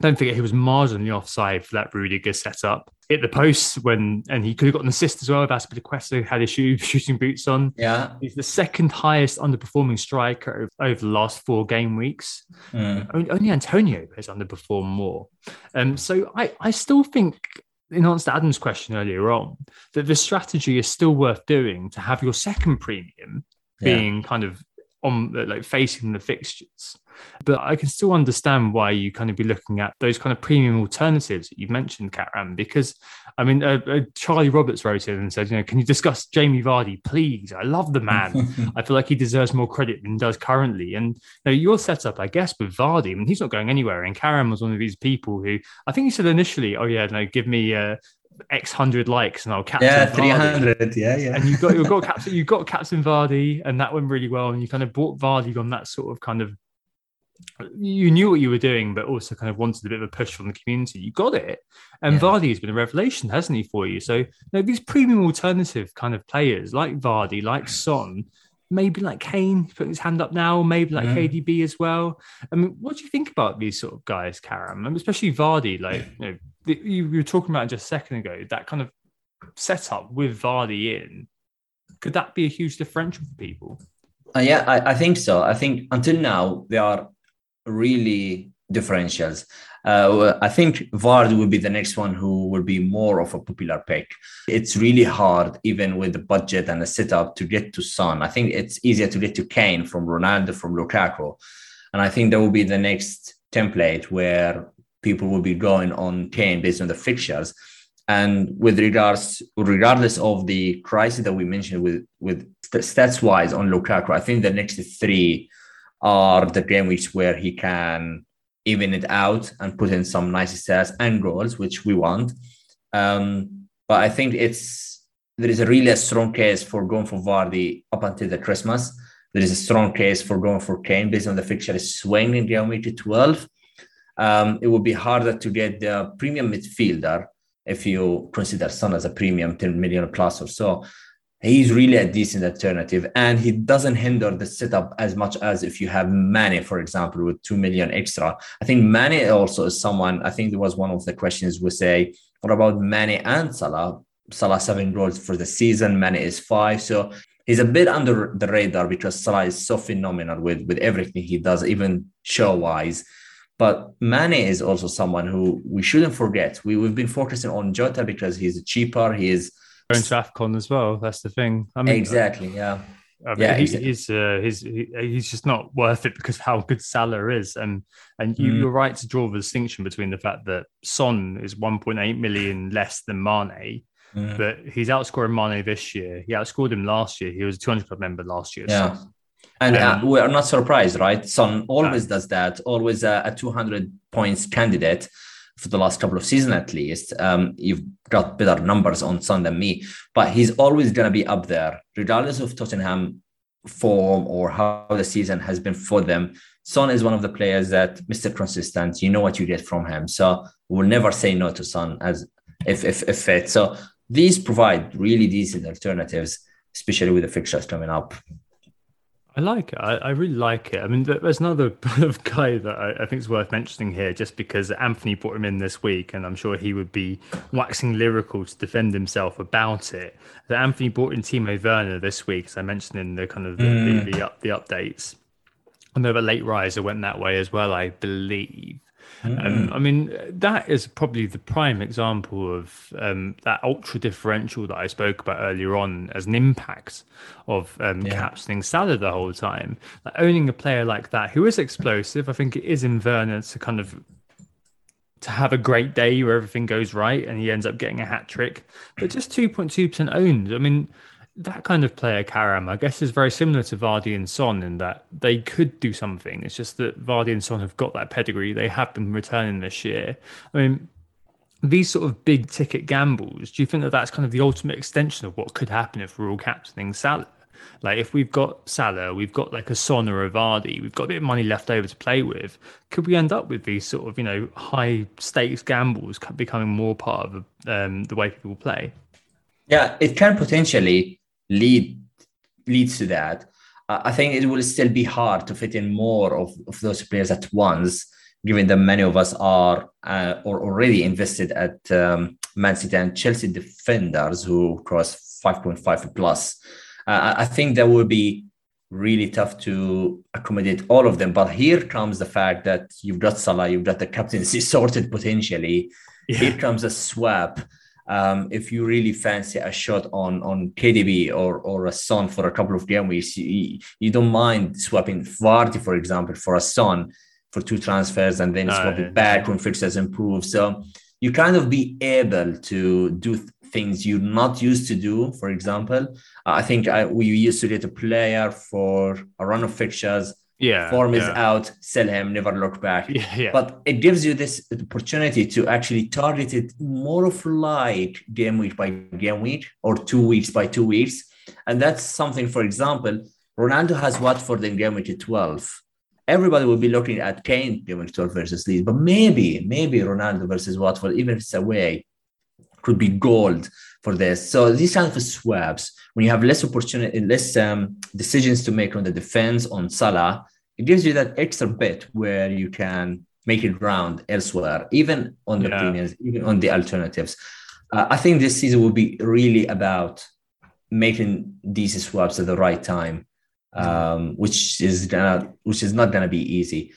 Don't forget, he was marginally offside for that Rudiger setup. Hit the post when, and he could have got an assist as well. if Azpilicueta had his shoe, shooting boots on. Yeah. He's the second highest underperforming striker over, over the last four game weeks. Mm. Only, only Antonio has underperformed more. Um, so I, I still think, in answer to Adam's question earlier on, that the strategy is still worth doing to have your second premium Yeah. being kind of on like facing the fixtures. But I can still understand why you kind of be looking at those kind of premium alternatives that you've mentioned, Karam, because I mean, uh, uh, Charlie Roberts wrote in and said, you know, can you discuss Jamie Vardy, please? I love the man. I feel like he deserves more credit than he does currently. And you know, your setup, I guess, with Vardy, I mean, he's not going anywhere. And Karam was one of these people who I think he said initially, oh, yeah, no, give me uh, X hundred likes and I'll captain Yeah, three hundred. Yeah, yeah. And you got you got captain you got Captain Vardy, and that went really well. And you kind of brought Vardy on that sort of kind of you knew what you were doing, but also kind of wanted a bit of a push from the community. You got it, and Yeah. Vardy has been a revelation, hasn't he, for you? So you know, these premium alternative kind of players like Vardy, like Son, maybe like Kane putting his hand up now, maybe like Mhm. KDB as well. I mean, what do you think about these sort of guys, Karam? And especially Vardy, like you know, the, you, you were talking about just a second ago, that kind of setup with Vardy in. Could that be a huge differential for people? Uh, yeah, I, I think so. I think until now they are really differentials. Uh, I think Vard will be the next one who will be more of a popular pick. It's really hard, even with the budget and the setup, to get to Son. I think it's easier to get to Kane from Ronaldo, from Lukaku. And I think that will be the next template where people will be going on Kane based on the fixtures. And with regards, regardless of the crisis that we mentioned with with stats wise on Lukaku, I think the next three are the game weeks where he can even it out and put in some nice stats and goals, which we want. Um, but I think it's there is a really a strong case for going for Vardy up until the Christmas. There is a strong case for going for Kane based on the fixture is swinging in game week 12. Um, it would be harder to get the premium midfielder if you consider Son as a premium 10 million plus or so. He's really a decent alternative and he doesn't hinder the setup as much as if you have Mane, for example, with 2 million extra. I think Mane also is someone, I think there was one of the questions we say, what about Mane and Salah? Salah seven goals for the season, Mane is five. So he's a bit under the radar because Salah is so phenomenal with, with everything he does, even show wise. But Mane is also someone who we shouldn't forget. We, we've been focusing on Jota because he's cheaper. He is Going to AFCON as well. That's the thing. I mean, exactly, yeah. I mean, Yeah, he, exactly. he's uh, he's he, he's just not worth it because of how good Salah is, and and you, Mm. you're right to draw the distinction between the fact that Son is 1.8 million less than Mane, Mm. but he's outscoring Mane this year. He outscored him last year. He was a 200 club member last year. Yeah. Son. And uh, Um, we are not surprised, right? Son always does that, always a, a 200 points candidate for the last couple of seasons at least. Um, you've got better numbers on Son than me, but he's always going to be up there, regardless of Tottenham form or how the season has been for them. Son is one of the players that Mr. Consistent, you know what you get from him. So we'll never say no to Son as if if if fit. So these provide really decent alternatives, especially with the fixtures coming up. I like it. I, I really like it. I mean, there's another guy that I, I think is worth mentioning here, just because Anthony brought him in this week, and I'm sure he would be waxing lyrical to defend himself about it. That Anthony brought in Timo Werner this week, as I mentioned in the kind of the, Mm. the, the, up, the updates. I know that late riser went that way as well, I believe. Mm. Um, I mean, that is probably the prime example of um, that ultra differential that I spoke about earlier on as an impact of um, yeah. captaining Salah the whole time. Like owning a player like that who is explosive, I think it is in Werner to kind of to have a great day where everything goes right and he ends up getting a hat trick, but just 2.2% owned. I mean, that kind of player, Karam, I guess is very similar to Vardy and Son in that they could do something. It's just that Vardy and Son have got that pedigree. They have been returning this year. I mean, these sort of big ticket gambles, do you think that that's kind of the ultimate extension of what could happen if we're all captaining Salah? Like if we've got Salah, we've got like a Son or a Vardy, we've got a bit of money left over to play with. Could we end up with these sort of you know high stakes gambles becoming more part of um, the way people play? Yeah, it can potentially lead leads to that. I think it will still be hard to fit in more of, of those players at once, given that many of us are uh, or already invested at um, Man City and Chelsea defenders who cross 5.5 plus. Uh, I think that will be really tough to accommodate all of them. But here comes the fact that you've got Salah, you've got the captaincy sorted potentially. Yeah. Here comes a swap um, if you really fancy a shot on on KDB or or a Son for a couple of game weeks, you, you don't mind swapping Vardy, for example, for a Son for two transfers and then swap it back when fixtures improve. So you kind of be able to do things you're not used to do. For example, I think I, we used to get a player for a run of fixtures yeah form yeah. is out sell him never look back. Yeah, yeah, but it gives you this opportunity to actually target it more of like game week by game week or two weeks by two weeks. And that's something for example ronaldo has watford in game week 12 everybody will be looking at kane game week 12 versus leeds but maybe maybe ronaldo versus watford even if it's away could be gold for this so these kind of swaps when you have less opportunity, less um, decisions to make on the defense on Salah, it gives you that extra bit where you can make it round elsewhere, even on the yeah. premiums, even on the alternatives. Uh, I think this season will be really about making these swaps at the right time, um, which is gonna, which is not gonna be easy.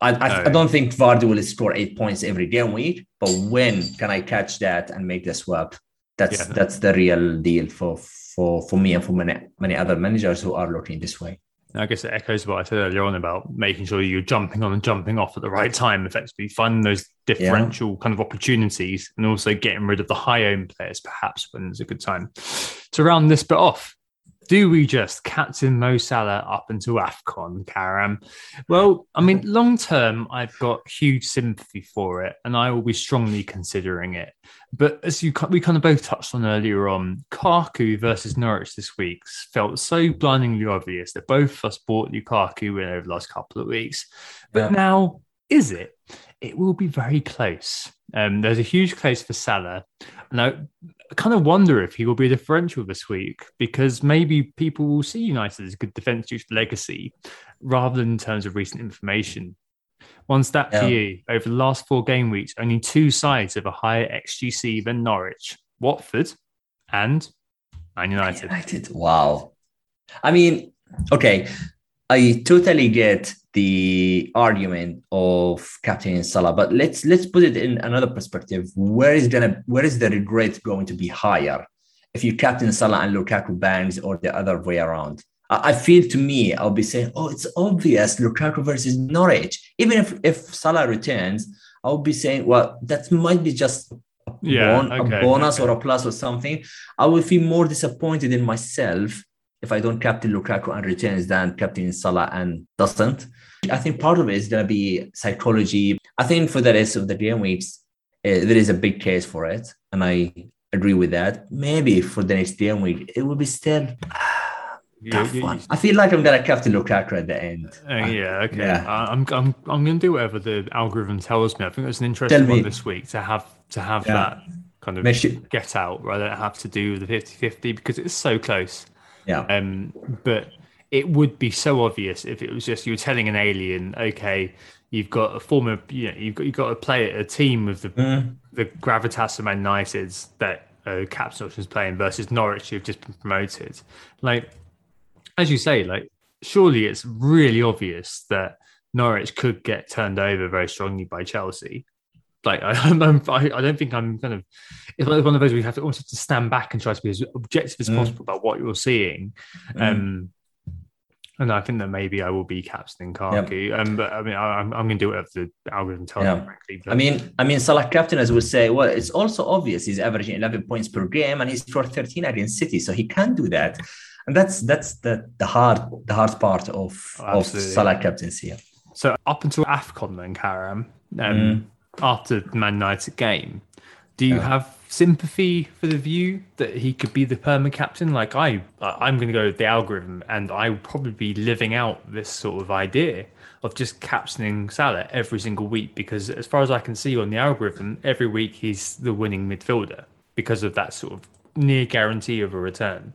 I, I, I, don't think Vardy will score eight points every game week, but when can I catch that and make the swap? That's yeah. that's the real deal for for for me and for many many other managers who are looking this way. I guess it echoes what I said earlier on about making sure you're jumping on and jumping off at the right time, effectively finding those differential yeah. kind of opportunities and also getting rid of the high owned players perhaps when there's a good time. To round this bit off, do we just captain Mo Salah up into AFCON, Karam? Well, I mean, long term, I've got huge sympathy for it and I will be strongly considering it. But as you we kind of both touched on earlier on, Kaku versus Norwich this week felt so blindingly obvious that both of us bought Lukaku in over the last couple of weeks. But yeah. now, is it? It will be very close. Um, there's a huge close for Salah. Now, I kind of wonder if he will be a differential this week because maybe people will see United as a good defence due to legacy rather than in terms of recent information. One stat yeah. for you over the last four game weeks, only two sides have a higher XGC than Norwich Watford and Man United. United. Wow. I mean, okay, I totally get the argument of captain Salah, but let's let's put it in another perspective. Where is gonna where is the regret going to be higher if you captain Salah and Lukaku bangs or the other way around? I, I feel to me I'll be saying, oh, it's obvious Lukaku versus Norwich. Even if if Salah returns, I'll be saying, well, that might be just a, yeah, bon- okay, a bonus okay. or a plus or something. I will feel more disappointed in myself if I don't captain Lukaku and returns then captain Salah and doesn't. I think part of it is going to be psychology. I think for the rest of the game weeks, uh, there is a big case for it. And I agree with that. Maybe for the next game week, it will be still. tough one. I feel like I'm gonna captain Lukaku at the end. Uh, yeah, okay. Yeah. I'm I'm I'm gonna do whatever the algorithm tells me. I think it's an interesting one this week to have to have yeah. that kind of get out rather than have to do the 50-50 because it's so close. Yeah. Um, but it would be so obvious if it was just you were telling an alien, okay, you've got a former, you know, you've got you've got to play a team of the mm. the gravitas of Man United's that uh, Caps is playing versus Norwich who've just been promoted. Like, as you say, like surely it's really obvious that Norwich could get turned over very strongly by Chelsea. Like I, I'm, I, I don't think I'm kind of. It's like one of those where you have to almost have to stand back and try to be as objective as Mm. possible about what you're seeing. Mm. Um, and I think that maybe I will be captaining Karki. Um, but I mean, I, I'm, I'm going to do whatever the algorithm tells Yeah. me, frankly. But I mean, I mean, Salah captain, as we say, well, it's also obvious he's averaging 11 points per game, and he's for 13 against City, so he can do that, and that's that's the the hard the hard part of Oh, of. Salah captaincy. so up until AFCON, then, Karam, um, Mm. After the Man United game, do you Yeah. have sympathy for the view that he could be the perma captain? Like I, I'm going to go with the algorithm, and I would probably be living out this sort of idea of just captaining Salah every single week because, as far as I can see on the algorithm, every week he's the winning midfielder because of that sort of near guarantee of a return.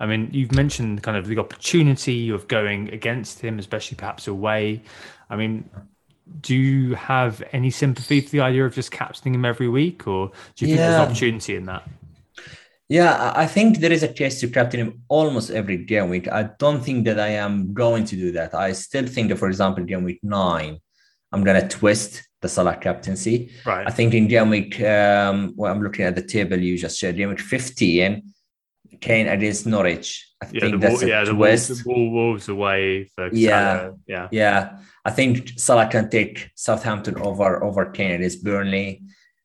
I mean, you've mentioned kind of the opportunity of going against him, especially perhaps away. I mean, do you have any sympathy for the idea of just captaining him every week, or do you think there's opportunity in that? Yeah, I- think there is a case to captain him almost every game week. I don't think that I am going to do that. I still think that, for example, game week nine, I'm gonna twist the Salah captaincy. Right. I think in game week, um, well, I'm looking at the table you just shared. Game week 15, Kane against Norwich. I yeah, think the, that's Wol- a yeah, the twist. Wolves, the Wolves away for Yeah. Salah. yeah, Yeah, I think Salah can take Southampton over over Kane against Burnley.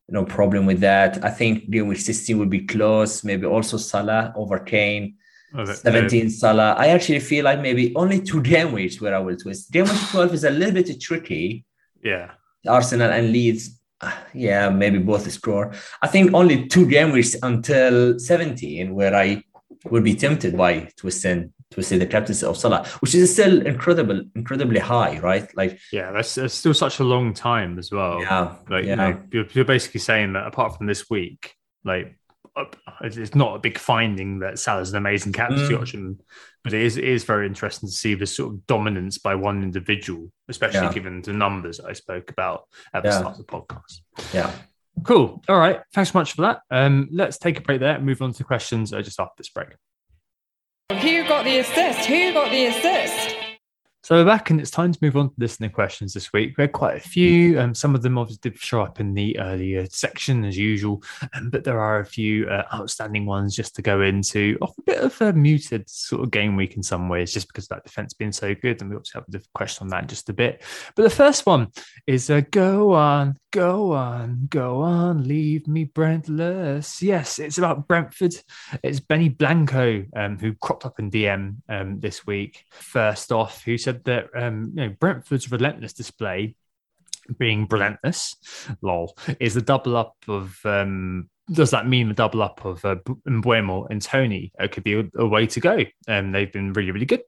No problem with that. I think game week 16 will be close. Maybe also Salah over Kane. Oh, but, uh, 17 Salah. I actually feel like maybe only two game weeks where I will twist. Game week 12 is a little bit tricky. yeah, Arsenal and Leeds, ah, yeah, maybe both score. I think only two game weeks until 17 where I would be tempted by twisting twisting the captaincy of Salah, which is still incredible, incredibly high, right? Like, yeah. That's, that's still such a long time as well. yeah, Like yeah. you know, you're, you're basically saying that apart from this week, like it's not a big finding that Salah's an amazing captaincy Mm. option, but it is it is very interesting to see this sort of dominance by one individual, especially Yeah. given the numbers I spoke about at the Yeah. start of the podcast. yeah. Cool. All right. Thanks so much for that. Um, let's take a break there and move on to questions uh, just after this break. Who got the assist? Who got the assist? So we're back, and it's time to move on to listener questions this week. We had quite a few. Um, some of them obviously did show up in the earlier section as usual, um, but there are a few uh, outstanding ones just to go into. Off a bit of a muted sort of game week in some ways, just because that defense being so good, and we obviously have a question on that in just a bit. But the first one is uh, "Go on, go on, go on, leave me Brentless." Yes, it's about Brentford. It's Benny Blanco um, who cropped up in DM um, this week. First off, who said that um, you know, Brentford's relentless display, being relentless, lol, is the double up of. Um, does that mean the double up of uh, Mbeumo and Toney uh, could be a, a way to go? Um, they've been really, really good.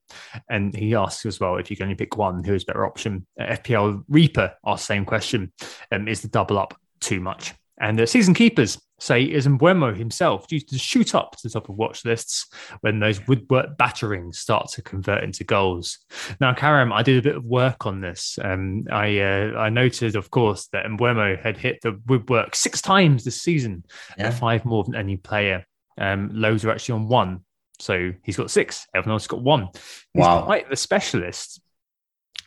And he asks as well if you can only pick one, who is better option? Uh, FPL Reaper the same question: um, Is the double up too much? And the season keepers say is Mbeumo himself due to shoot up to the top of watch lists when those woodwork batterings start to convert into goals. Now, Karam, I did a bit of work on this. Um, I uh, I noted, of course, that Mbeumo had hit the woodwork six times this season, Yeah. five more than any player. Um, loads are actually on one. So he's got six. Everyone else got one. He's Wow. quite the specialist.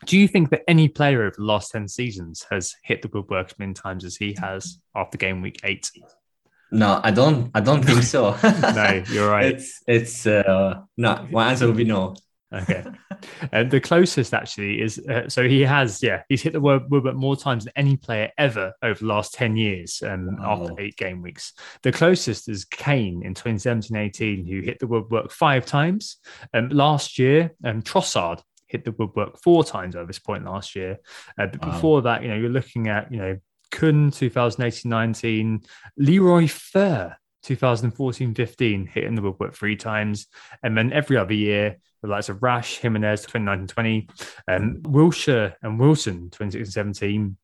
Do you think that any player over the last 10 seasons has hit the woodwork as many times as he has after game week eight? No, I don't. I don't think so. No, you're right. It's it's uh, no. My answer would be no. Okay. and the closest actually is uh, so he has, yeah, he's hit the word woodwork more times than any player ever over the last 10 years um, Wow. after eight game weeks. The closest is Kane in 2017 18, who hit the woodwork five times. Um, last year, um, Trossard hit the woodwork four times over this point last year. Uh, but Wow. before that, you know, you're looking at, you know, Kun 2018 19, Leroy Fer 2014 15 hitting the woodwork three times. And then every other year, the likes of Rash, Jimenez 2019 20, um, Wilshere and Wilson 2016 17.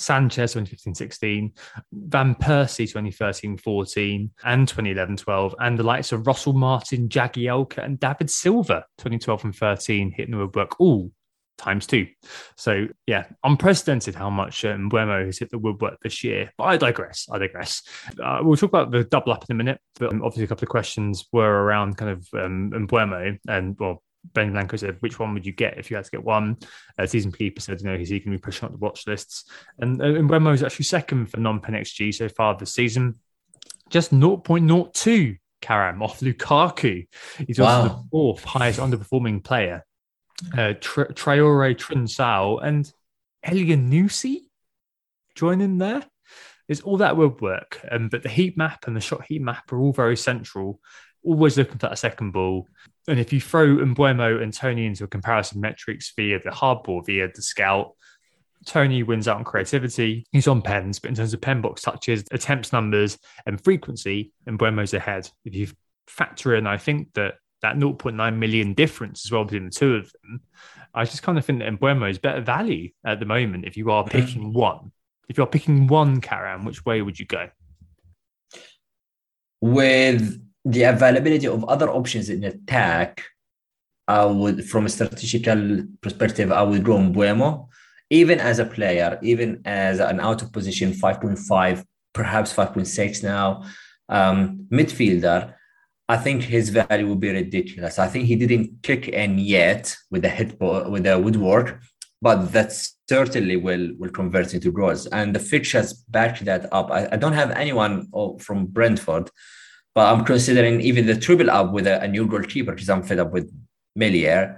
Sanchez 2015 16, Van Persie 2013 14, and 2011 12, and the likes of Russell Martin, Jagielka, and David Silva 2012 and 13 hitting the woodwork all times two. So, yeah, unprecedented how much uh, has hit the woodwork this year. But I digress. I digress. Uh, we'll talk about the double up in a minute, but um, obviously, a couple of questions were around kind of um, and, well, Ben Blanco said, which one would you get if you had to get one? Uh, season keeper said, you know, he's going to be pushing up the watch lists. And, uh, and Mbeumo is actually second for non-pen XG so far this season. Just 0.02 Karam off Lukaku. He's wow. also the fourth highest underperforming player. Uh, Tra- Traore Trincao and Elyounoussi joining there. Is all that would work. Um, but the heat map and the shot heat map are all very central. Always looking for that second ball. And if you throw Mbeumo and Toney into a comparison metrics via the hardball, via the scout, Toney wins out on creativity. He's on pens, but in terms of pen box touches, attempts numbers, and frequency, Mbeumo's ahead. If you factor in, I think that that 0.9 million difference as well between the two of them, I just kind of think that Mbeumo is better value at the moment if you are mm-hmm. picking one. If you're picking one Karam, which way would you go? With the availability of other options in attack, I would, from a statistical perspective, I would go Mbeumo. Even as a player, even as an out of position 5.5, perhaps 5.6 now, um, midfielder, I think his value will be ridiculous. I think he didn't kick in yet with the hit with the woodwork, but that certainly will will convert into goals. And the fixtures back that up. I, I don't have anyone from Brentford, but I'm considering even the triple up with a, a new goalkeeper because I'm fed up with Meslier.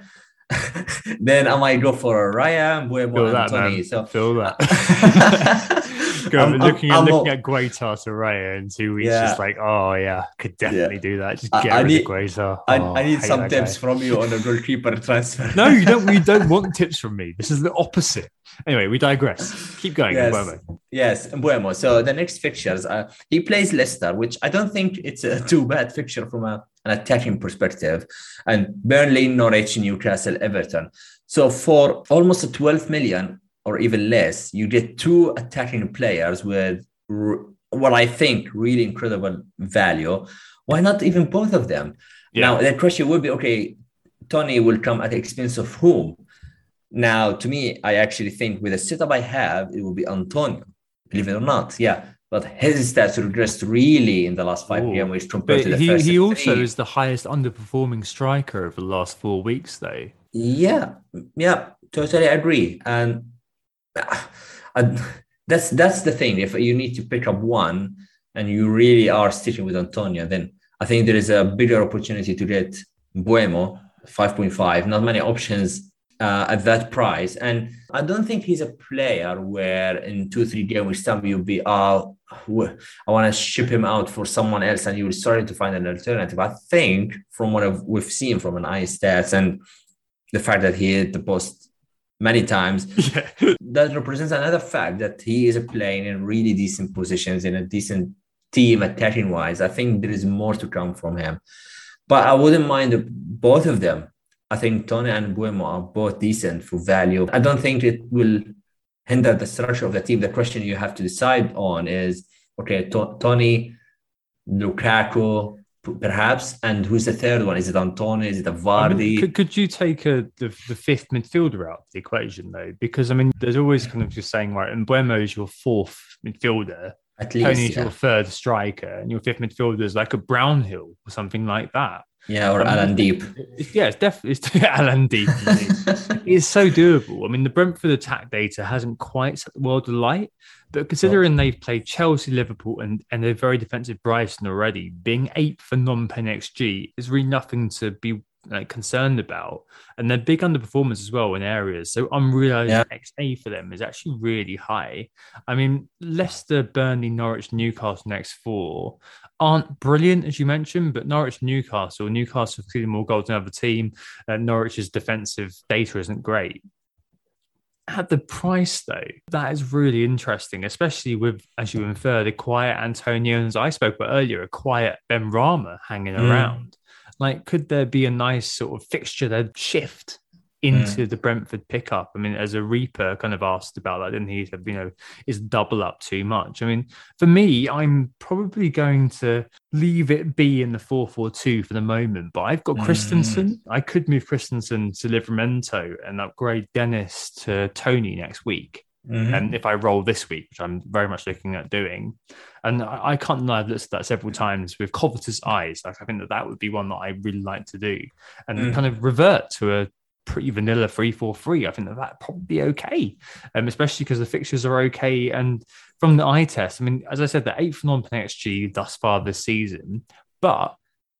then I might go for Raya, Mbeumo, and Toney. So feel that. I'm, looking, I'm, at, I'm looking at Guaita to Raya in two weeks, yeah. just like, oh yeah, could definitely yeah. do that. Just get I, rid need, of Guaita. I, oh, I need some tips guy. from you on a goalkeeper transfer. no, you don't. You don't want tips from me. This is the opposite. Anyway, we digress. Keep going. Yes, Mbeumo. yes, Mbeumo. So the next fixtures, uh, he plays Leicester, which I don't think it's a too bad fixture from a, an attacking perspective, and Burnley, Norwich, Newcastle, Everton. So for almost a 12 million, or even less, you get two attacking players with r- what I think really incredible value. Why not even both of them? Yeah. Now the question would be, okay, Toney will come at the expense of whom? Now, to me, I actually think with the setup I have, it will be Antonio, believe it or not. Yeah. But his stats regressed really in the last five Ooh. games compared but to the he, first. He also three. is the highest underperforming striker over the last four weeks, though. Yeah, yeah, totally agree. And that's that's the thing. If you need to pick up one and you really are sticking with Antonio, then I think there is a bigger opportunity to get Mbeumo 5.5. Not many options uh, at that price, and I don't think he's a player where in two three games time you'll be oh I want to ship him out for someone else, and you will start to find an alternative. I think from what we've seen from an eye stats and the fact that he hit the post many times. Yeah. that represents another fact that he is playing in really decent positions in a decent team attacking wise. I think there is more to come from him. But I wouldn't mind both of them. I think Toney and Mbeumo are both decent for value. I don't think it will hinder the structure of the team. The question you have to decide on is okay, Toney, Lukaku, perhaps. And who's the third one? Is it Antone? Is it a Vardy? I mean, could, could you take a, the, the fifth midfielder out of the equation, though? Because, I mean, there's always kind of just saying, right, and Mbeumo is your fourth midfielder. At least, Toney's yeah. your third striker, and your fifth midfielder is like a Brownhill or something like that. Yeah, or Alan Deep. yeah, it's definitely it's Alan Deep. it's so doable. I mean, the Brentford attack data hasn't quite set the world alight, but considering they've played Chelsea, Liverpool, and and they're very defensive Brighton already, being eighth for non-pen XG is really nothing to be like concerned about. And they're big underperformers as well in areas. So unrealized yeah. XA for them is actually really high. I mean, Leicester, Burnley, Norwich, Newcastle next four aren't brilliant, as you mentioned, but Norwich, Newcastle, Newcastle conceding more goals than other team. Uh, Norwich's defensive data isn't great. At the price, though, that is really interesting, especially with, as you infer, the quiet Antonio, as I spoke about earlier, a quiet Benrahma hanging mm. around. Like, could there be a nice sort of fixture that shift into mm. the Brentford pickup. I mean, as a Reaper kind of asked about that, didn't he? he said, you know, is double up too much? I mean, for me, I'm probably going to leave it be in the 4 4 2 for the moment, but I've got mm. Christensen. I could move Christensen to Livramento and upgrade Dennis to Toney next week. mm-hmm. and if I roll this week, which I'm very much looking at doing, and I, I can't deny I've looked at that several times with covetous eyes. Like I think that that would be one that I really like to do, and mm. kind of revert to a pretty vanilla three four three. I think that that probably be okay, um, especially because the fixtures are okay. And from the eye test, I mean, as I said, the eighth non-pen XG thus far this season, but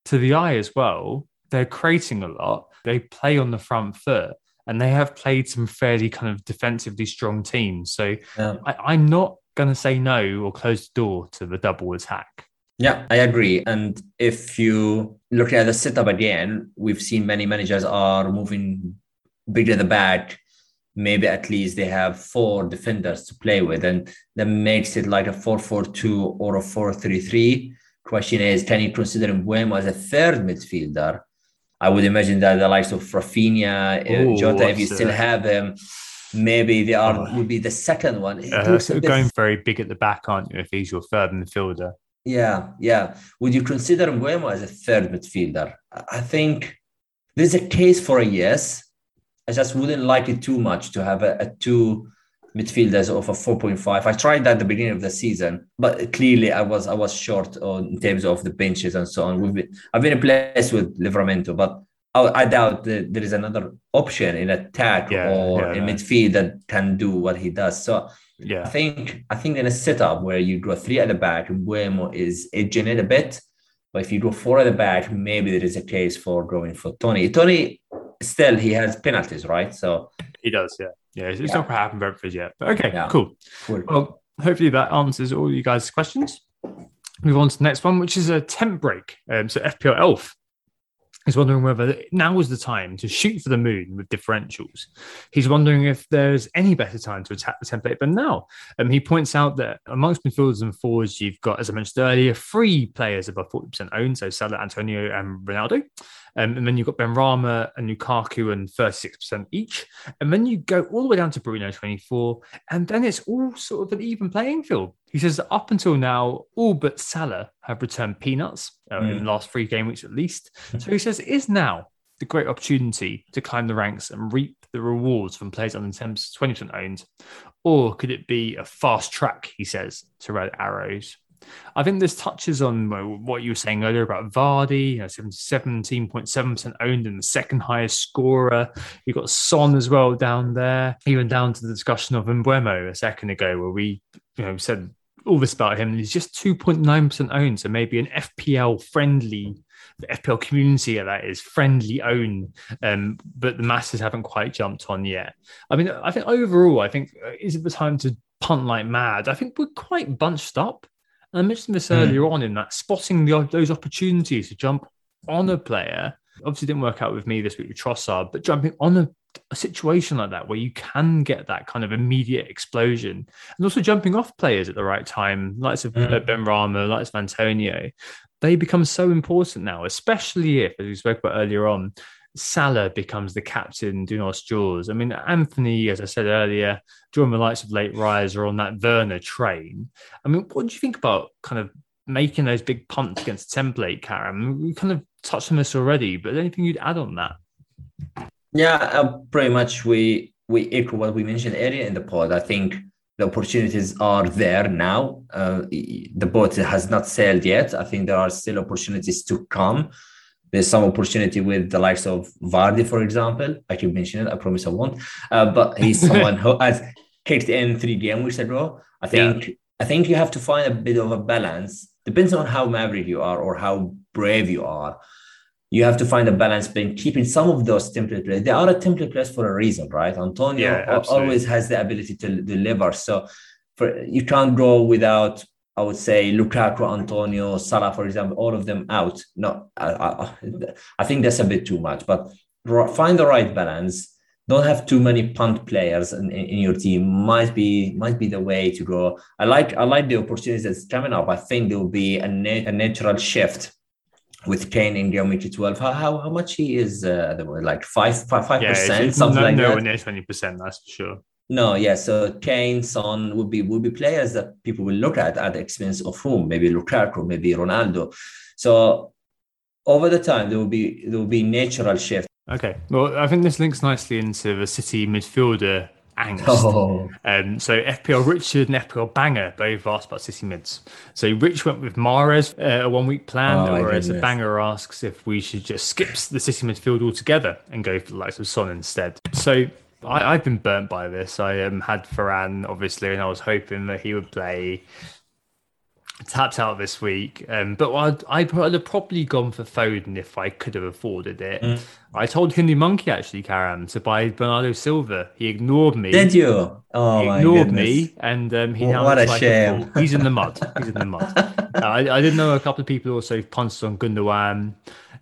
to the eye as well, they're creating a lot. They play on the front foot and they have played some fairly kind of defensively strong teams. So yeah. I, am not going to say no or close the door to the double attack. Yeah, I agree. And if you look at the setup again, we've seen many managers are moving bigger the back. Maybe at least they have four defenders to play with, and that makes it like a 4 4 2 or a 4 3 3. Question is, can you consider Mbeumo as a third midfielder? I would imagine that the likes of Raphinha, uh, Ooh, Jota, if you still have them, maybe they are oh. would be the second one. Uh, so going very big at the back, aren't you? If he's your third midfielder. Yeah, yeah. Would you consider Mbeumo as a third midfielder? I think there's a case for a yes. I just wouldn't like it too much to have a, a two midfielders of a 4.5. I tried that at the beginning of the season, but clearly I was I was short on in terms of the benches and so on. We've been, I've been impressed with Livramento, but I, I doubt that there is another option in attack yeah, or yeah, in no. midfield that can do what he does. So yeah, I think I think in a setup where you go three at the back, Mbeumo is edging it a bit. But if you go four at the back, maybe there is a case for going for Toney. Toney still he has penalties, right? So he does, yeah. Yeah, it's, yeah. not quite happened Brentford yet. But okay, yeah. cool. cool. Well, hopefully that answers all you guys' questions. Move on to the next one, which is a temp break. Um, so FPL Elf is wondering whether now is the time to shoot for the moon with differentials. He's wondering if there's any better time to attack the template than now. Um, he points out that amongst midfielders and forwards, you've got, as I mentioned earlier, three players above 40% owned, so Salah, Antonio, and Ronaldo. Um, and then you've got Benrahma and Lukaku and 36% each. And then you go all the way down to Bruno 24. And then it's all sort of an even playing field. He says that up until now, all but Salah have returned peanuts uh, mm. in the last three game weeks at least. So he says it is now the great opportunity to climb the ranks and reap the rewards from players on the 20% owned? Or could it be a fast track, he says, to Red Arrows? I think this touches on what you were saying earlier about Vardy, you know, 17.7% owned and the second highest scorer. You've got Son as well down there, even down to the discussion of Mbeumo a second ago, where we you know, said all this about him. He's just 2.9% owned. So maybe an FPL friendly, the FPL community that is friendly own, um, but the masses haven't quite jumped on yet. I mean, I think overall, I think uh, is it the time to punt like mad? I think we're quite bunched up. And I mentioned this mm. earlier on in that spotting the, those opportunities to jump on a player. Obviously, didn't work out with me this week with Trossard, but jumping on a, a situation like that where you can get that kind of immediate explosion and also jumping off players at the right time, like of mm. Benrahma, like of Antonio, they become so important now, especially if, as we spoke about earlier on, Salah becomes the captain, do not jaws. I mean, Anthony, as I said earlier, during the lights of late riser on that Werner train. I mean, what do you think about kind of making those big punts against template, Karam? We kind of touched on this already, but anything you'd add on that? Yeah, uh, pretty much we we echo what we mentioned earlier in the pod. I think the opportunities are there now. Uh, the boat has not sailed yet. I think there are still opportunities to come. There's some opportunity with the likes of Vardy, for example. I keep mentioning it. I promise I won't. Uh, but he's someone who has kicked in three game weeks ago. I think yeah. I think you have to find a bit of a balance. Depends on how maverick you are or how brave you are. You have to find a balance between keeping some of those template players. They are a template players for a reason, right? Antonio yeah, always has the ability to deliver. So for, you can't go without I would say Lukaku, Antonio, Salah, for example, all of them out. No, I, I, I think that's a bit too much. But find the right balance. Don't have too many punt players in, in, in, your team. Might be might be the way to go. I like I like the opportunities that's coming up. I think there will be a, na- a natural shift with Kane in Geometry 12. How, how, how much he is uh, the like five five five yeah, percent something no, like no, that. No, near twenty percent. That's for sure. No, yeah. So Kane, Son would be would be players that people will look at at the expense of whom? Maybe Lukaku, maybe Ronaldo. So over the time there will be there will be natural shift. Okay. Well, I think this links nicely into the City midfielder angst. Oh, Um, so FPL Richard and FPL Banger both asked about City mids. So Rich went with Mahrez, uh, a one week plan, Oh, whereas the. Banger asks if we should just skip the City midfield altogether and go for the likes of Son instead. So I, I've been burnt by this. I um, had Varane, obviously, and I was hoping that he would play tapped out this week. Um, but I'd, I'd have probably gone for Foden if I could have afforded it. Mm. I told Hindu Monkey actually, Karam, to buy Bernardo Silva. He ignored me. did you? Oh he ignored me, and um, he What- now what a like shame. fool. He's in the mud. He's in the mud. Uh, I, I didn't know a couple of people also punted on Gundogan.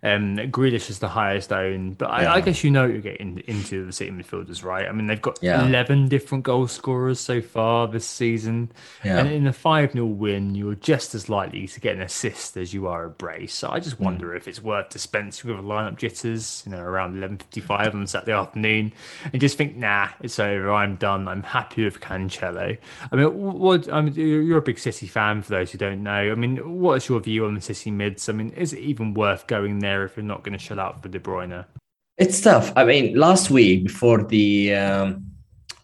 Um, Grealish is the highest owned, but I, I guess you know what you're getting into the City midfielders, right? I mean, they've got Yeah. 11 different goal scorers so far this season. Yeah. And in a 5 0 win, you're just as likely to get an assist as you are a brace. So I Hmm. just wonder if it's worth dispensing with lineup jitters, you know, around 11.55 on Saturday afternoon and just think, nah, it's over. I'm done. I'm happy with Cancelo. I mean, what, I mean, you're you're a big City fan for those who don't know. I mean, what's your view on the City mids? I mean, is it even worth going there if you're not going to shell out for De Bruyne? It's tough. I mean, last week before the um,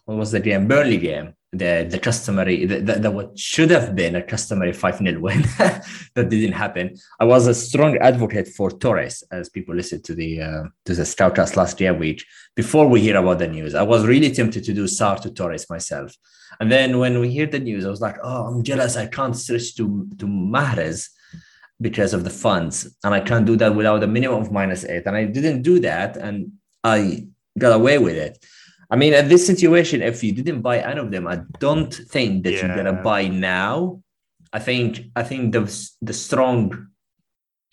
what was the game? Burnley game. The the customary the, the, the what should have been a customary five 0 win that didn't happen. I was a strong advocate for Torres as people listened to the uh, to the Scoutcast last year week before we hear about the news. I was really tempted to do Sarr to Torres myself, and then when we hear the news, I was like, oh, I'm jealous. I can't switch to to Mahrez because of the funds. And i can't do that without a minimum of minus eight. And i didn't do that and i got away with it. I mean at this situation if you didn't buy any of them i don't think that you're gonna buy now. I think i think the the strong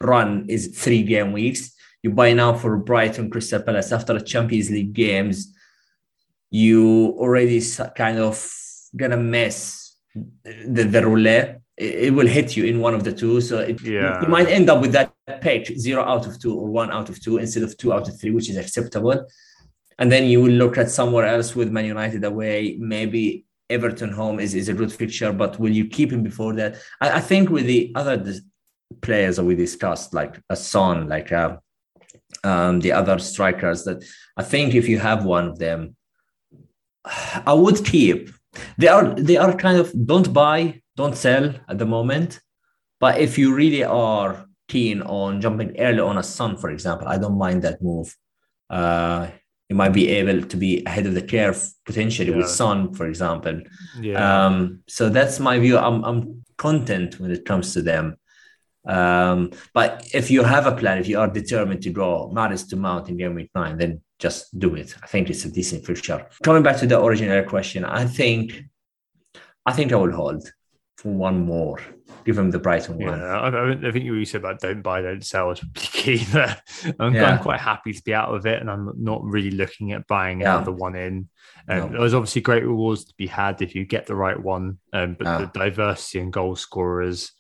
run is three game weeks. You buy now for brighton crystal palace. After the champions league games you already kind of gonna miss the, the roulette it, will hit you in one of the two so it, Yeah. you might end up with that page zero out of two or one out of two instead of two out of three which is acceptable and then you will look at somewhere else with man united away maybe everton home is, is a good fixture but will you keep him before that i, I think with the other players that we discussed like a Son like uh, um, the other strikers that i think if you have one of them I would keep. They are they are kind of don't buy, don't sell at the moment. But if you really are keen on jumping early on a Son, for example, I don't mind that move. Uh, you might be able to be ahead of the curve potentially with Son, for example. Yeah. Um, so that's my view. I'm I'm content when it comes to them. Um, but if you have a plan, if you are determined to draw Mahrez to Mount in game week nine, then just do it. I think it's a decent fixture. Coming back to the original question, I think I think I will hold for one more. Give him the Brighton Yeah, one. I, I I think you said about don't buy, don't sell is pretty key there. I'm, Yeah. I'm quite happy to be out of it, and I'm not really looking at buying Yeah. another one in. Um, No. There's obviously great rewards to be had if you get the right one, um, but Yeah. the diversity in goal scorers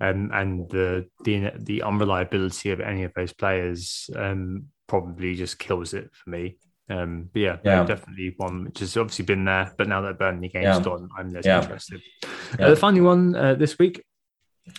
um, and the, the the unreliability of any of those players um, probably just kills it for me. Um, but yeah, Yeah. definitely one which has obviously been there, but now that Burnley game's Yeah. gone, I'm less Yeah. interested. Yeah. Uh, the final one uh, this week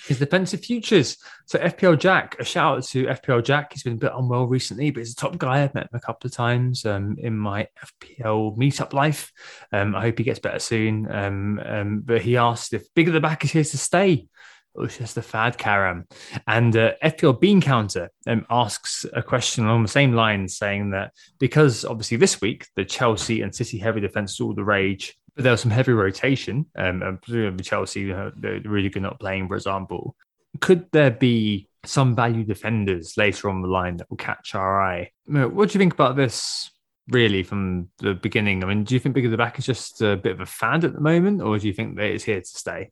is defensive futures. So FPL Jack, a shout out to FPL Jack. He's been a bit unwell recently, but he's a top guy. I've met him a couple of times um, in my FPL meetup life. Um, I hope he gets better soon. Um, um, but he asked if Big at the Back is here to stay. It's just a fad, Karam. And uh, FPL Bean Counter um, asks a question along the same lines, saying that because obviously this week the Chelsea and City heavy defense is all the rage, but there was some heavy rotation. Um, and presumably Chelsea, uh, Rudiger not playing, for example. Could there be some value defenders later on the line that will catch our eye? What do you think about this? Really, from the beginning, I mean, do you think Big of the Back is just a bit of a fad at the moment, or do you think that it's here to stay?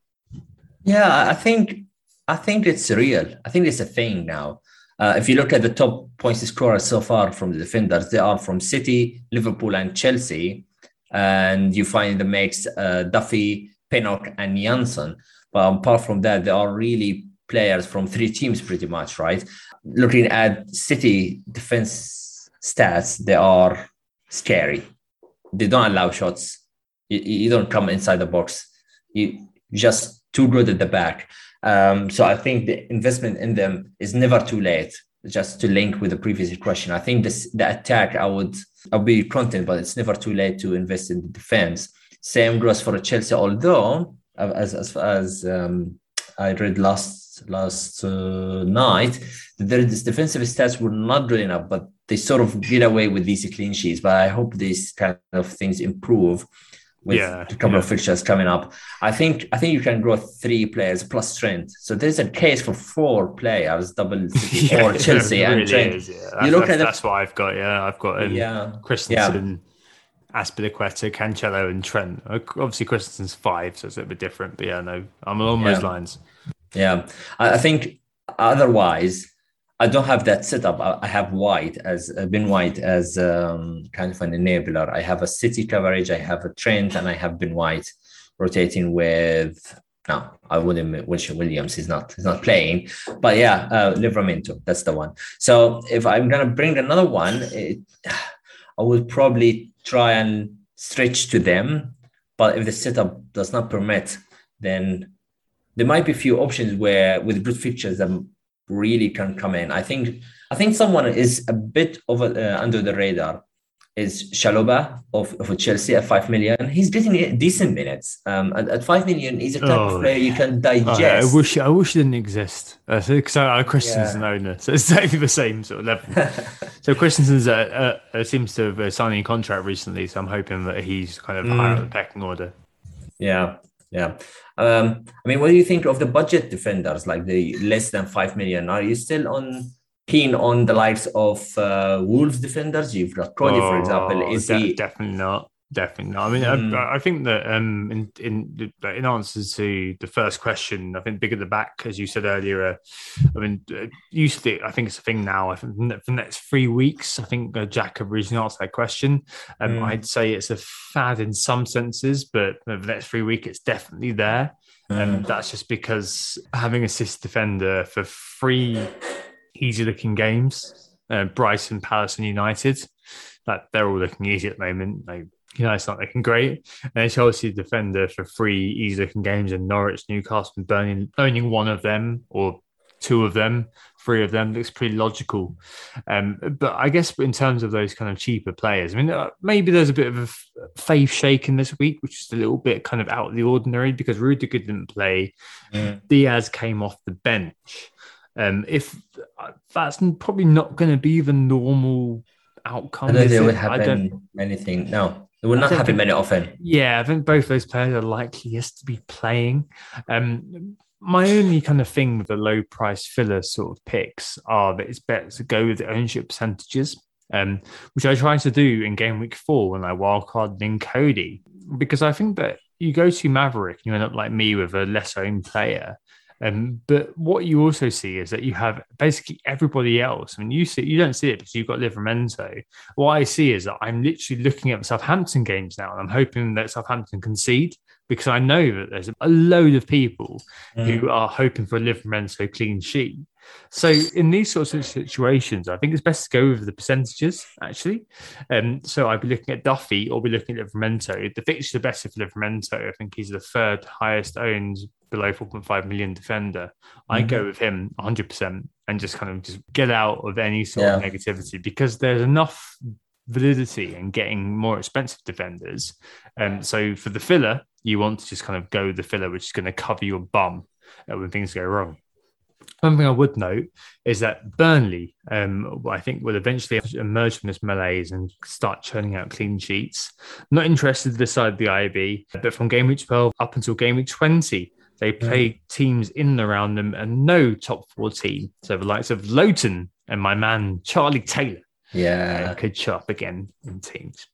Yeah, I think I think it's real. I think it's a thing now. Uh, if you look at the top points scorers so far from the defenders, they are from City, Liverpool, and Chelsea, and you find the mix uh, Duffy, Pinnock, and Jansson. But apart from that, they are really players from three teams, pretty much, right? Looking at City defense stats, they are scary. They don't allow shots. You, you don't come inside the box. You just too good at the back. Um, so I think the investment in them is never too late. Just to link with the previous question, I think this the attack I would I'll be content, but it's never too late to invest in the defense. Same goes for Chelsea, although as as as um, I read last last uh, night, their defensive stats were not good enough, but they sort of get away with these clean sheets. But I hope these kind of things improve with Yeah, a couple yeah. of fixtures coming up. I think I think you can grow three players plus Trent. So there's a case for four players, double City Yeah, or Chelsea it and Trent. is, yeah. That's, You look that's, at the- that's what I've got. Yeah, I've got um, Yeah. Christensen, Azpilicueta, Cancelo, and Trent. Uh, Obviously, Christensen's five, so it's a bit different. But yeah, no, I'm along those lines. Yeah, I, I think otherwise, I don't have that setup. I, have White as uh, Ben White as um, kind of an enabler. I have a City coverage. I have a Trent, and I have Ben White rotating with. No, I wouldn't. Which Williams is not. He's not playing. But yeah, uh, Livramento. That's the one. So if I'm gonna bring another one, it, I would probably try and stretch to them. But if the setup does not permit, then there might be a few options where with good fixtures that really can come in. I think I think someone is a bit over uh, under the radar is Chalobah of, of Chelsea at five million. He's getting decent minutes. Um, at, at five million, he's a type Oh, of player you can digest. yeah, I wish I wish it didn't exist. Because I'm a Christensen Yeah. owner, so it's exactly the same sort of level. so Christensen's uh, uh, seems to have uh, signed a contract recently, so I'm hoping that he's kind of higher up the pecking order. Yeah, yeah. Um, I mean, what do you think of the budget defenders, like the less than five million? Are you still on keen on the likes of uh, Wolves defenders? You've got Crowley, for example. Oh, Is de- he? definitely not? Definitely not. I mean, Mm. I, I think that um, in in in answer to the first question, I think big at the back, as you said earlier. Uh, I mean, uh, usually I think it's a thing now. I think for the next three weeks, I think uh, Jack originally answered that question. Um, Mm. I'd say it's a fad in some senses, but for the next three weeks, it's definitely there. And Mm. that's just because having a assist defender for three easy looking games, uh, Brighton, Palace, and United, that they're all looking easy at the moment. Like United's not looking great. And then Chelsea defender for three easy looking games, in Norwich, Newcastle, and Burnley owning one of them or two of them, three of them looks pretty logical. Um, but I guess in terms of those kind of cheaper players, I mean, uh, maybe there's a bit of a f- faith shaken this week, which is a little bit kind of out of the ordinary because Rudiger didn't play. Mm. Dias came off the bench. Um, if uh, that's probably not going to be the normal outcome, I don't is think it it? would happen anything. No, it will not happen think- very often. yeah, I think both those players are likeliest to be playing. Um, my only kind of thing with the low price filler sort of picks are that it's better to go with the ownership percentages, um, which I tried to do in game week four when I wildcarded in Coady, because I think that you go to Maverick, and you end up like me with a less owned player. Um, but what you also see is that you have basically everybody else. I mean, you see, you don't see it because you've got Livramento. What I see is that I'm literally looking at the Southampton games now, and I'm hoping that Southampton concede because I know that there's a load of people who are hoping for a Livramento clean sheet. So in these sorts of situations, I think it's best to go with the percentages actually. Um, so I'd be looking at Duffy or be looking at Livramento. The fixtures are better for Livramento. I think he's the third highest owned below 4.5 million defender. I go with him 100% and just kind of just get out of any sort of negativity because there's enough validity in getting more expensive defenders. Um, so for the filler, you want to just kind of go the filler, which is going to cover your bum uh, when things go wrong. One thing I would note is that Burnley, um, I think, will eventually emerge from this malaise and start churning out clean sheets. Not interested to decide the IB, but from game week 12 up until game week 20, they play teams in and around them and no top four team. So the likes of Lowton and my man Charlie Taylor uh, Yeah. could show up again in teams.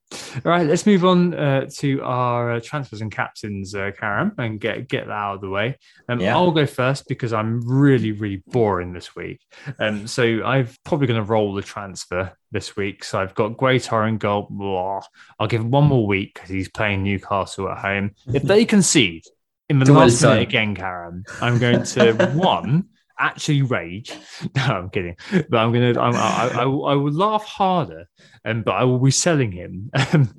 All right, let's move on uh, to our uh, transfers and captains, uh, Karam, and get get that out of the way. Um, Yeah. I'll go first because I'm really, really boring this week. Um, so I'm probably going to roll the transfer this week. So I've got Guaita in goal. Blah. I'll give him one more week because he's playing Newcastle at home. If they concede in the To last minute again, Karam, I'm going to one actually rage. No, I'm kidding. But I'm gonna. I'm, I, I, I will laugh harder, um, but I will be selling him. Um,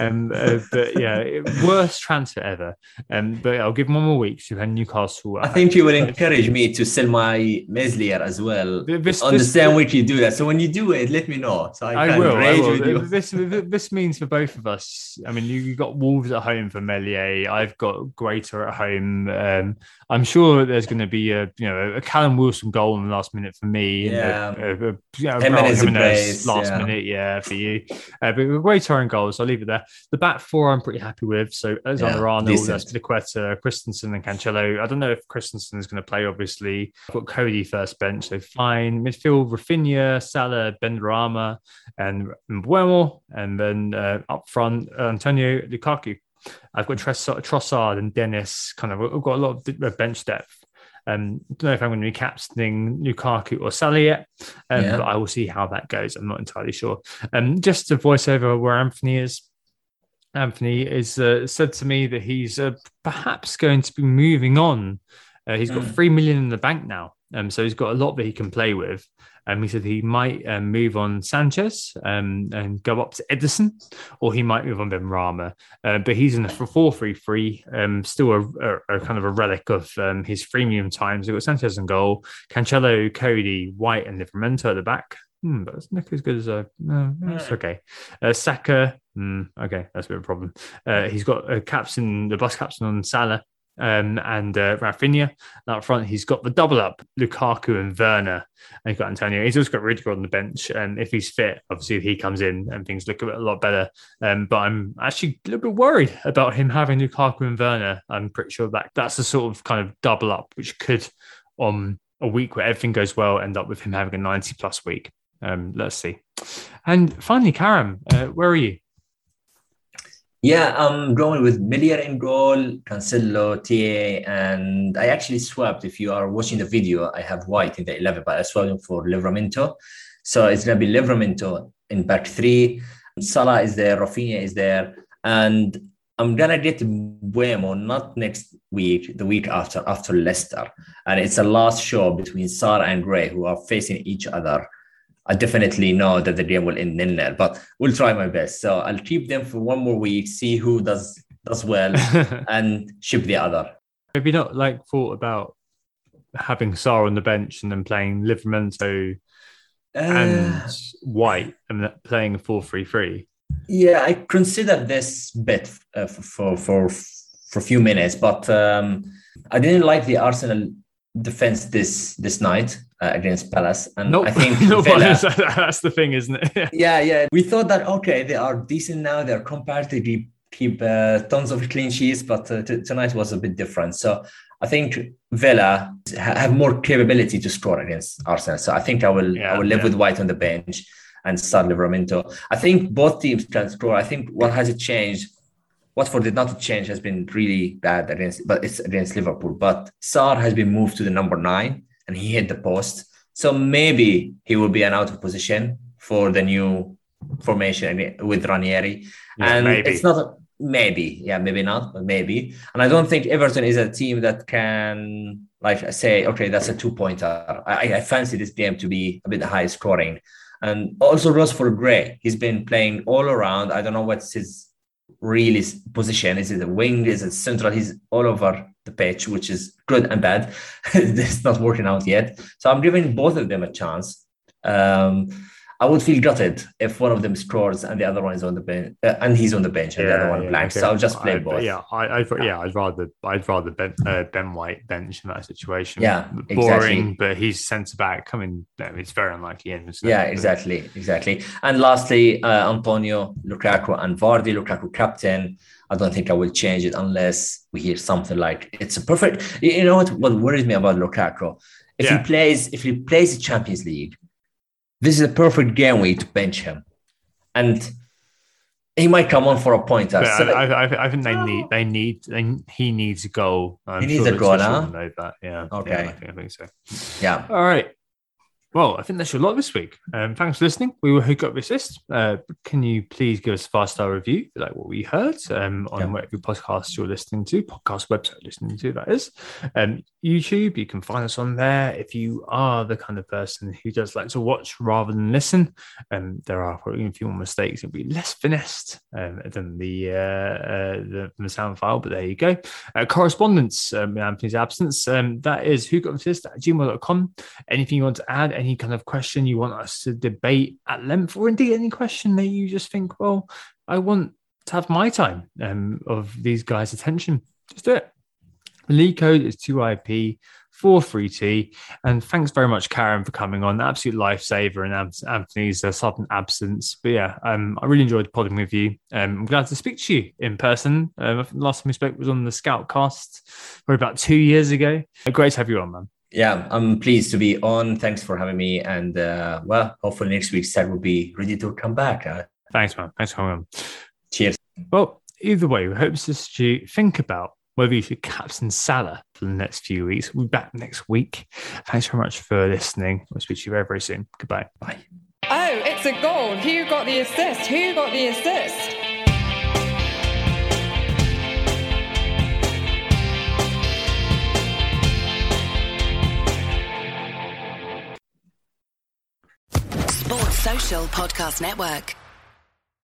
um, uh, but yeah, worst transfer ever. Um, but I'll give him one more week. So when Newcastle. I think you will encourage me to sell my Meslier as well This- on the this- same week you do that. So when you do it, let me know so I, I can will. I rage will. with you. This this means for both of us. I mean, you, you got Wolves at home for Meslier. I've got Guaita at home. Um, I'm sure there's going to be a you know a Callum Wilson goal in the last minute for me. Yeah. a, a, a, you know, Jimenez brace, last yeah. minute, yeah, for you. Uh, but Guaita and goals. I'll leave it there. The back four, I'm pretty happy with. So Alexander Yeah, Arnold, decent. Azpilicueta, Christensen, and Cancelo. I don't know if Christensen is going to play. Obviously, I've got Coady first bench, so fine. Midfield: Rafinha, Salah, Benrahma, and Mbeumo, and then uh, up front Antonio Lukaku. I've got Tross- Trossard and Dennis. Kind of, I've got a lot of uh, bench depth. Um, don't know if I'm going to be captaining Lukaku or Salah yet, um, Yeah. but I will see how that goes. I'm not entirely sure. Um, just to voice over where Anthony is. Anthony is uh, said to me that he's uh, perhaps going to be moving on. Uh, he's got Mm. three million in the bank now, um, so he's got a lot that he can play with. Um, he said he might um, move on Sanchez um, and go up to Ederson, or he might move on Benrahma. Uh, but he's in the 4 3 3, um, still a, a, a kind of a relic of um, his freemium times. We've got Sanchez in goal, Cancelo, Coady, White, and Livramento at the back. Hmm, but it's not as good as a. No, it's okay. Uh, Saka, hmm, okay, that's a bit of a problem. Uh, he's got a captain, the bus captain on Salah um, and uh, Rafinha. Up front, he's got the double up, Lukaku and Werner. And he's got Antonio. He's also got Rudiger on the bench. And if he's fit, obviously, he comes in and things look a, bit, a lot better. Um, but I'm actually a little bit worried about him having Lukaku and Werner. I'm pretty sure that that's the sort of kind of double up, which could, on a week where everything goes well, end up with him having a 90 plus week. Um, let's see. And finally, Karam, uh, where are you? Yeah, I'm going with Meslier in goal, Cancelo, TA, and I actually swapped. If you are watching the video, I have White in the 11, but I swapped him for Livramento. So it's going to be Livramento in back three. Salah is there, Rafinha is there, and I'm gonna get Mbeumo not next week, the week after, after Leicester, and it's a last show between Salah and Gray, who are facing each other. I definitely know that the game will end nil nil, but we'll try my best. So I'll keep them for one more week, see who does does well, and ship the other. Have you not like thought about having Sarr on the bench and then playing Livramento and Uh, White and playing a 4 3 3? yeah, I considered this bit uh, for for for a few minutes, but um, I didn't like the Arsenal defense this this night uh, against Palace, and Nope. I think No, Villa, that's, that's the thing, isn't it? yeah, yeah. We thought that okay, they are decent now. They're comparatively keep uh, tons of clean sheets, but uh, t- tonight was a bit different. So I think Villa ha- have more capability to score against Arsenal. So I think I will Yeah, I will live yeah. with White on the bench and start Livramento. I think both teams can score. I think what has it changed? Watford did not change has been really bad against, but it's against Liverpool. But Sarr has been moved to the number nine and he hit the post. So maybe he will be an out of position for the new formation with Ranieri. Yeah, and maybe. it's not a, maybe, yeah, maybe not, but maybe. And I don't think Everton is a team that can like say, okay, that's a two pointer. I, I fancy this game to be a bit high scoring. And also Rosford Gray, he's been playing all around. I don't know what's his really position. Is it a wing? Is it central? He's all over the pitch, which is good and bad. it's not working out yet. So I'm giving both of them a chance. Um, I would feel gutted if one of them scores and the other one is on the bench, uh, and he's on the bench and the other one blank. okay. So I'll just play I- both. Yeah, I, I, yeah, I'd rather, I'd rather Ben, uh, ben White bench in that situation. Yeah, boring, exactly. but he's centre back. Coming, no, it's very unlikely. in, isn't it? Yeah, exactly, exactly. And lastly, uh, Antonio, Lukaku, and Vardy. Lukaku captain. I don't think I will change it unless we hear something like it's a perfect. You you know what? What worries me about Lukaku? If Yeah. he plays, if he plays the Champions League, this is a perfect game week to bench him, and he might come on for a pointer. But So, I, I, I, I think they need, they need, they, he needs a goal. I'm He needs sure a goal, Know that, yeah. Okay. yeah, I think, I think so. yeah, All right. Well, I think that's your lot this week. Um, thanks for listening. We will hook up assist. Uh, can you please give us a five star review, like what we heard, um, on Yeah. whatever podcast you're listening to, podcast website listening to, that is. Um, YouTube. You can find us on there. If you are the kind of person who does like to watch rather than listen, um, there are probably a few more mistakes. It'll be less finessed um, than the, uh, uh, the, the sound file, but there you go. Uh, correspondence um, in Anthony's absence. Um, that is who got assist at gmail.com. Anything you want to add, any kind of question you want us to debate at length, or indeed any question that you just think, well, I want to have my time um, of these guys' attention, just do it. The lead code is 2IP 43T. And thanks very much, Karam, for coming on. Absolute lifesaver and Anthony's uh, sudden absence. But yeah, um, I really enjoyed podding with you. Um, I'm glad to speak to you in person. Um, last time we spoke was on the Scoutcast, probably about two years ago. Great to have you on, man. Yeah, I'm pleased to be on. Thanks for having me. And uh, well, hopefully next week, Seth will be ready to come back. Uh, Thanks, man. Thanks for coming on. Cheers. Well, either way, we hope this to think about whether you should captain Salah for the next few weeks. We'll be back next week. Thanks very much for listening. We'll speak to you very, very soon. Goodbye. Bye. Oh, it's a goal. Who got the assist? Who got the assist? Sports Social Podcast Network.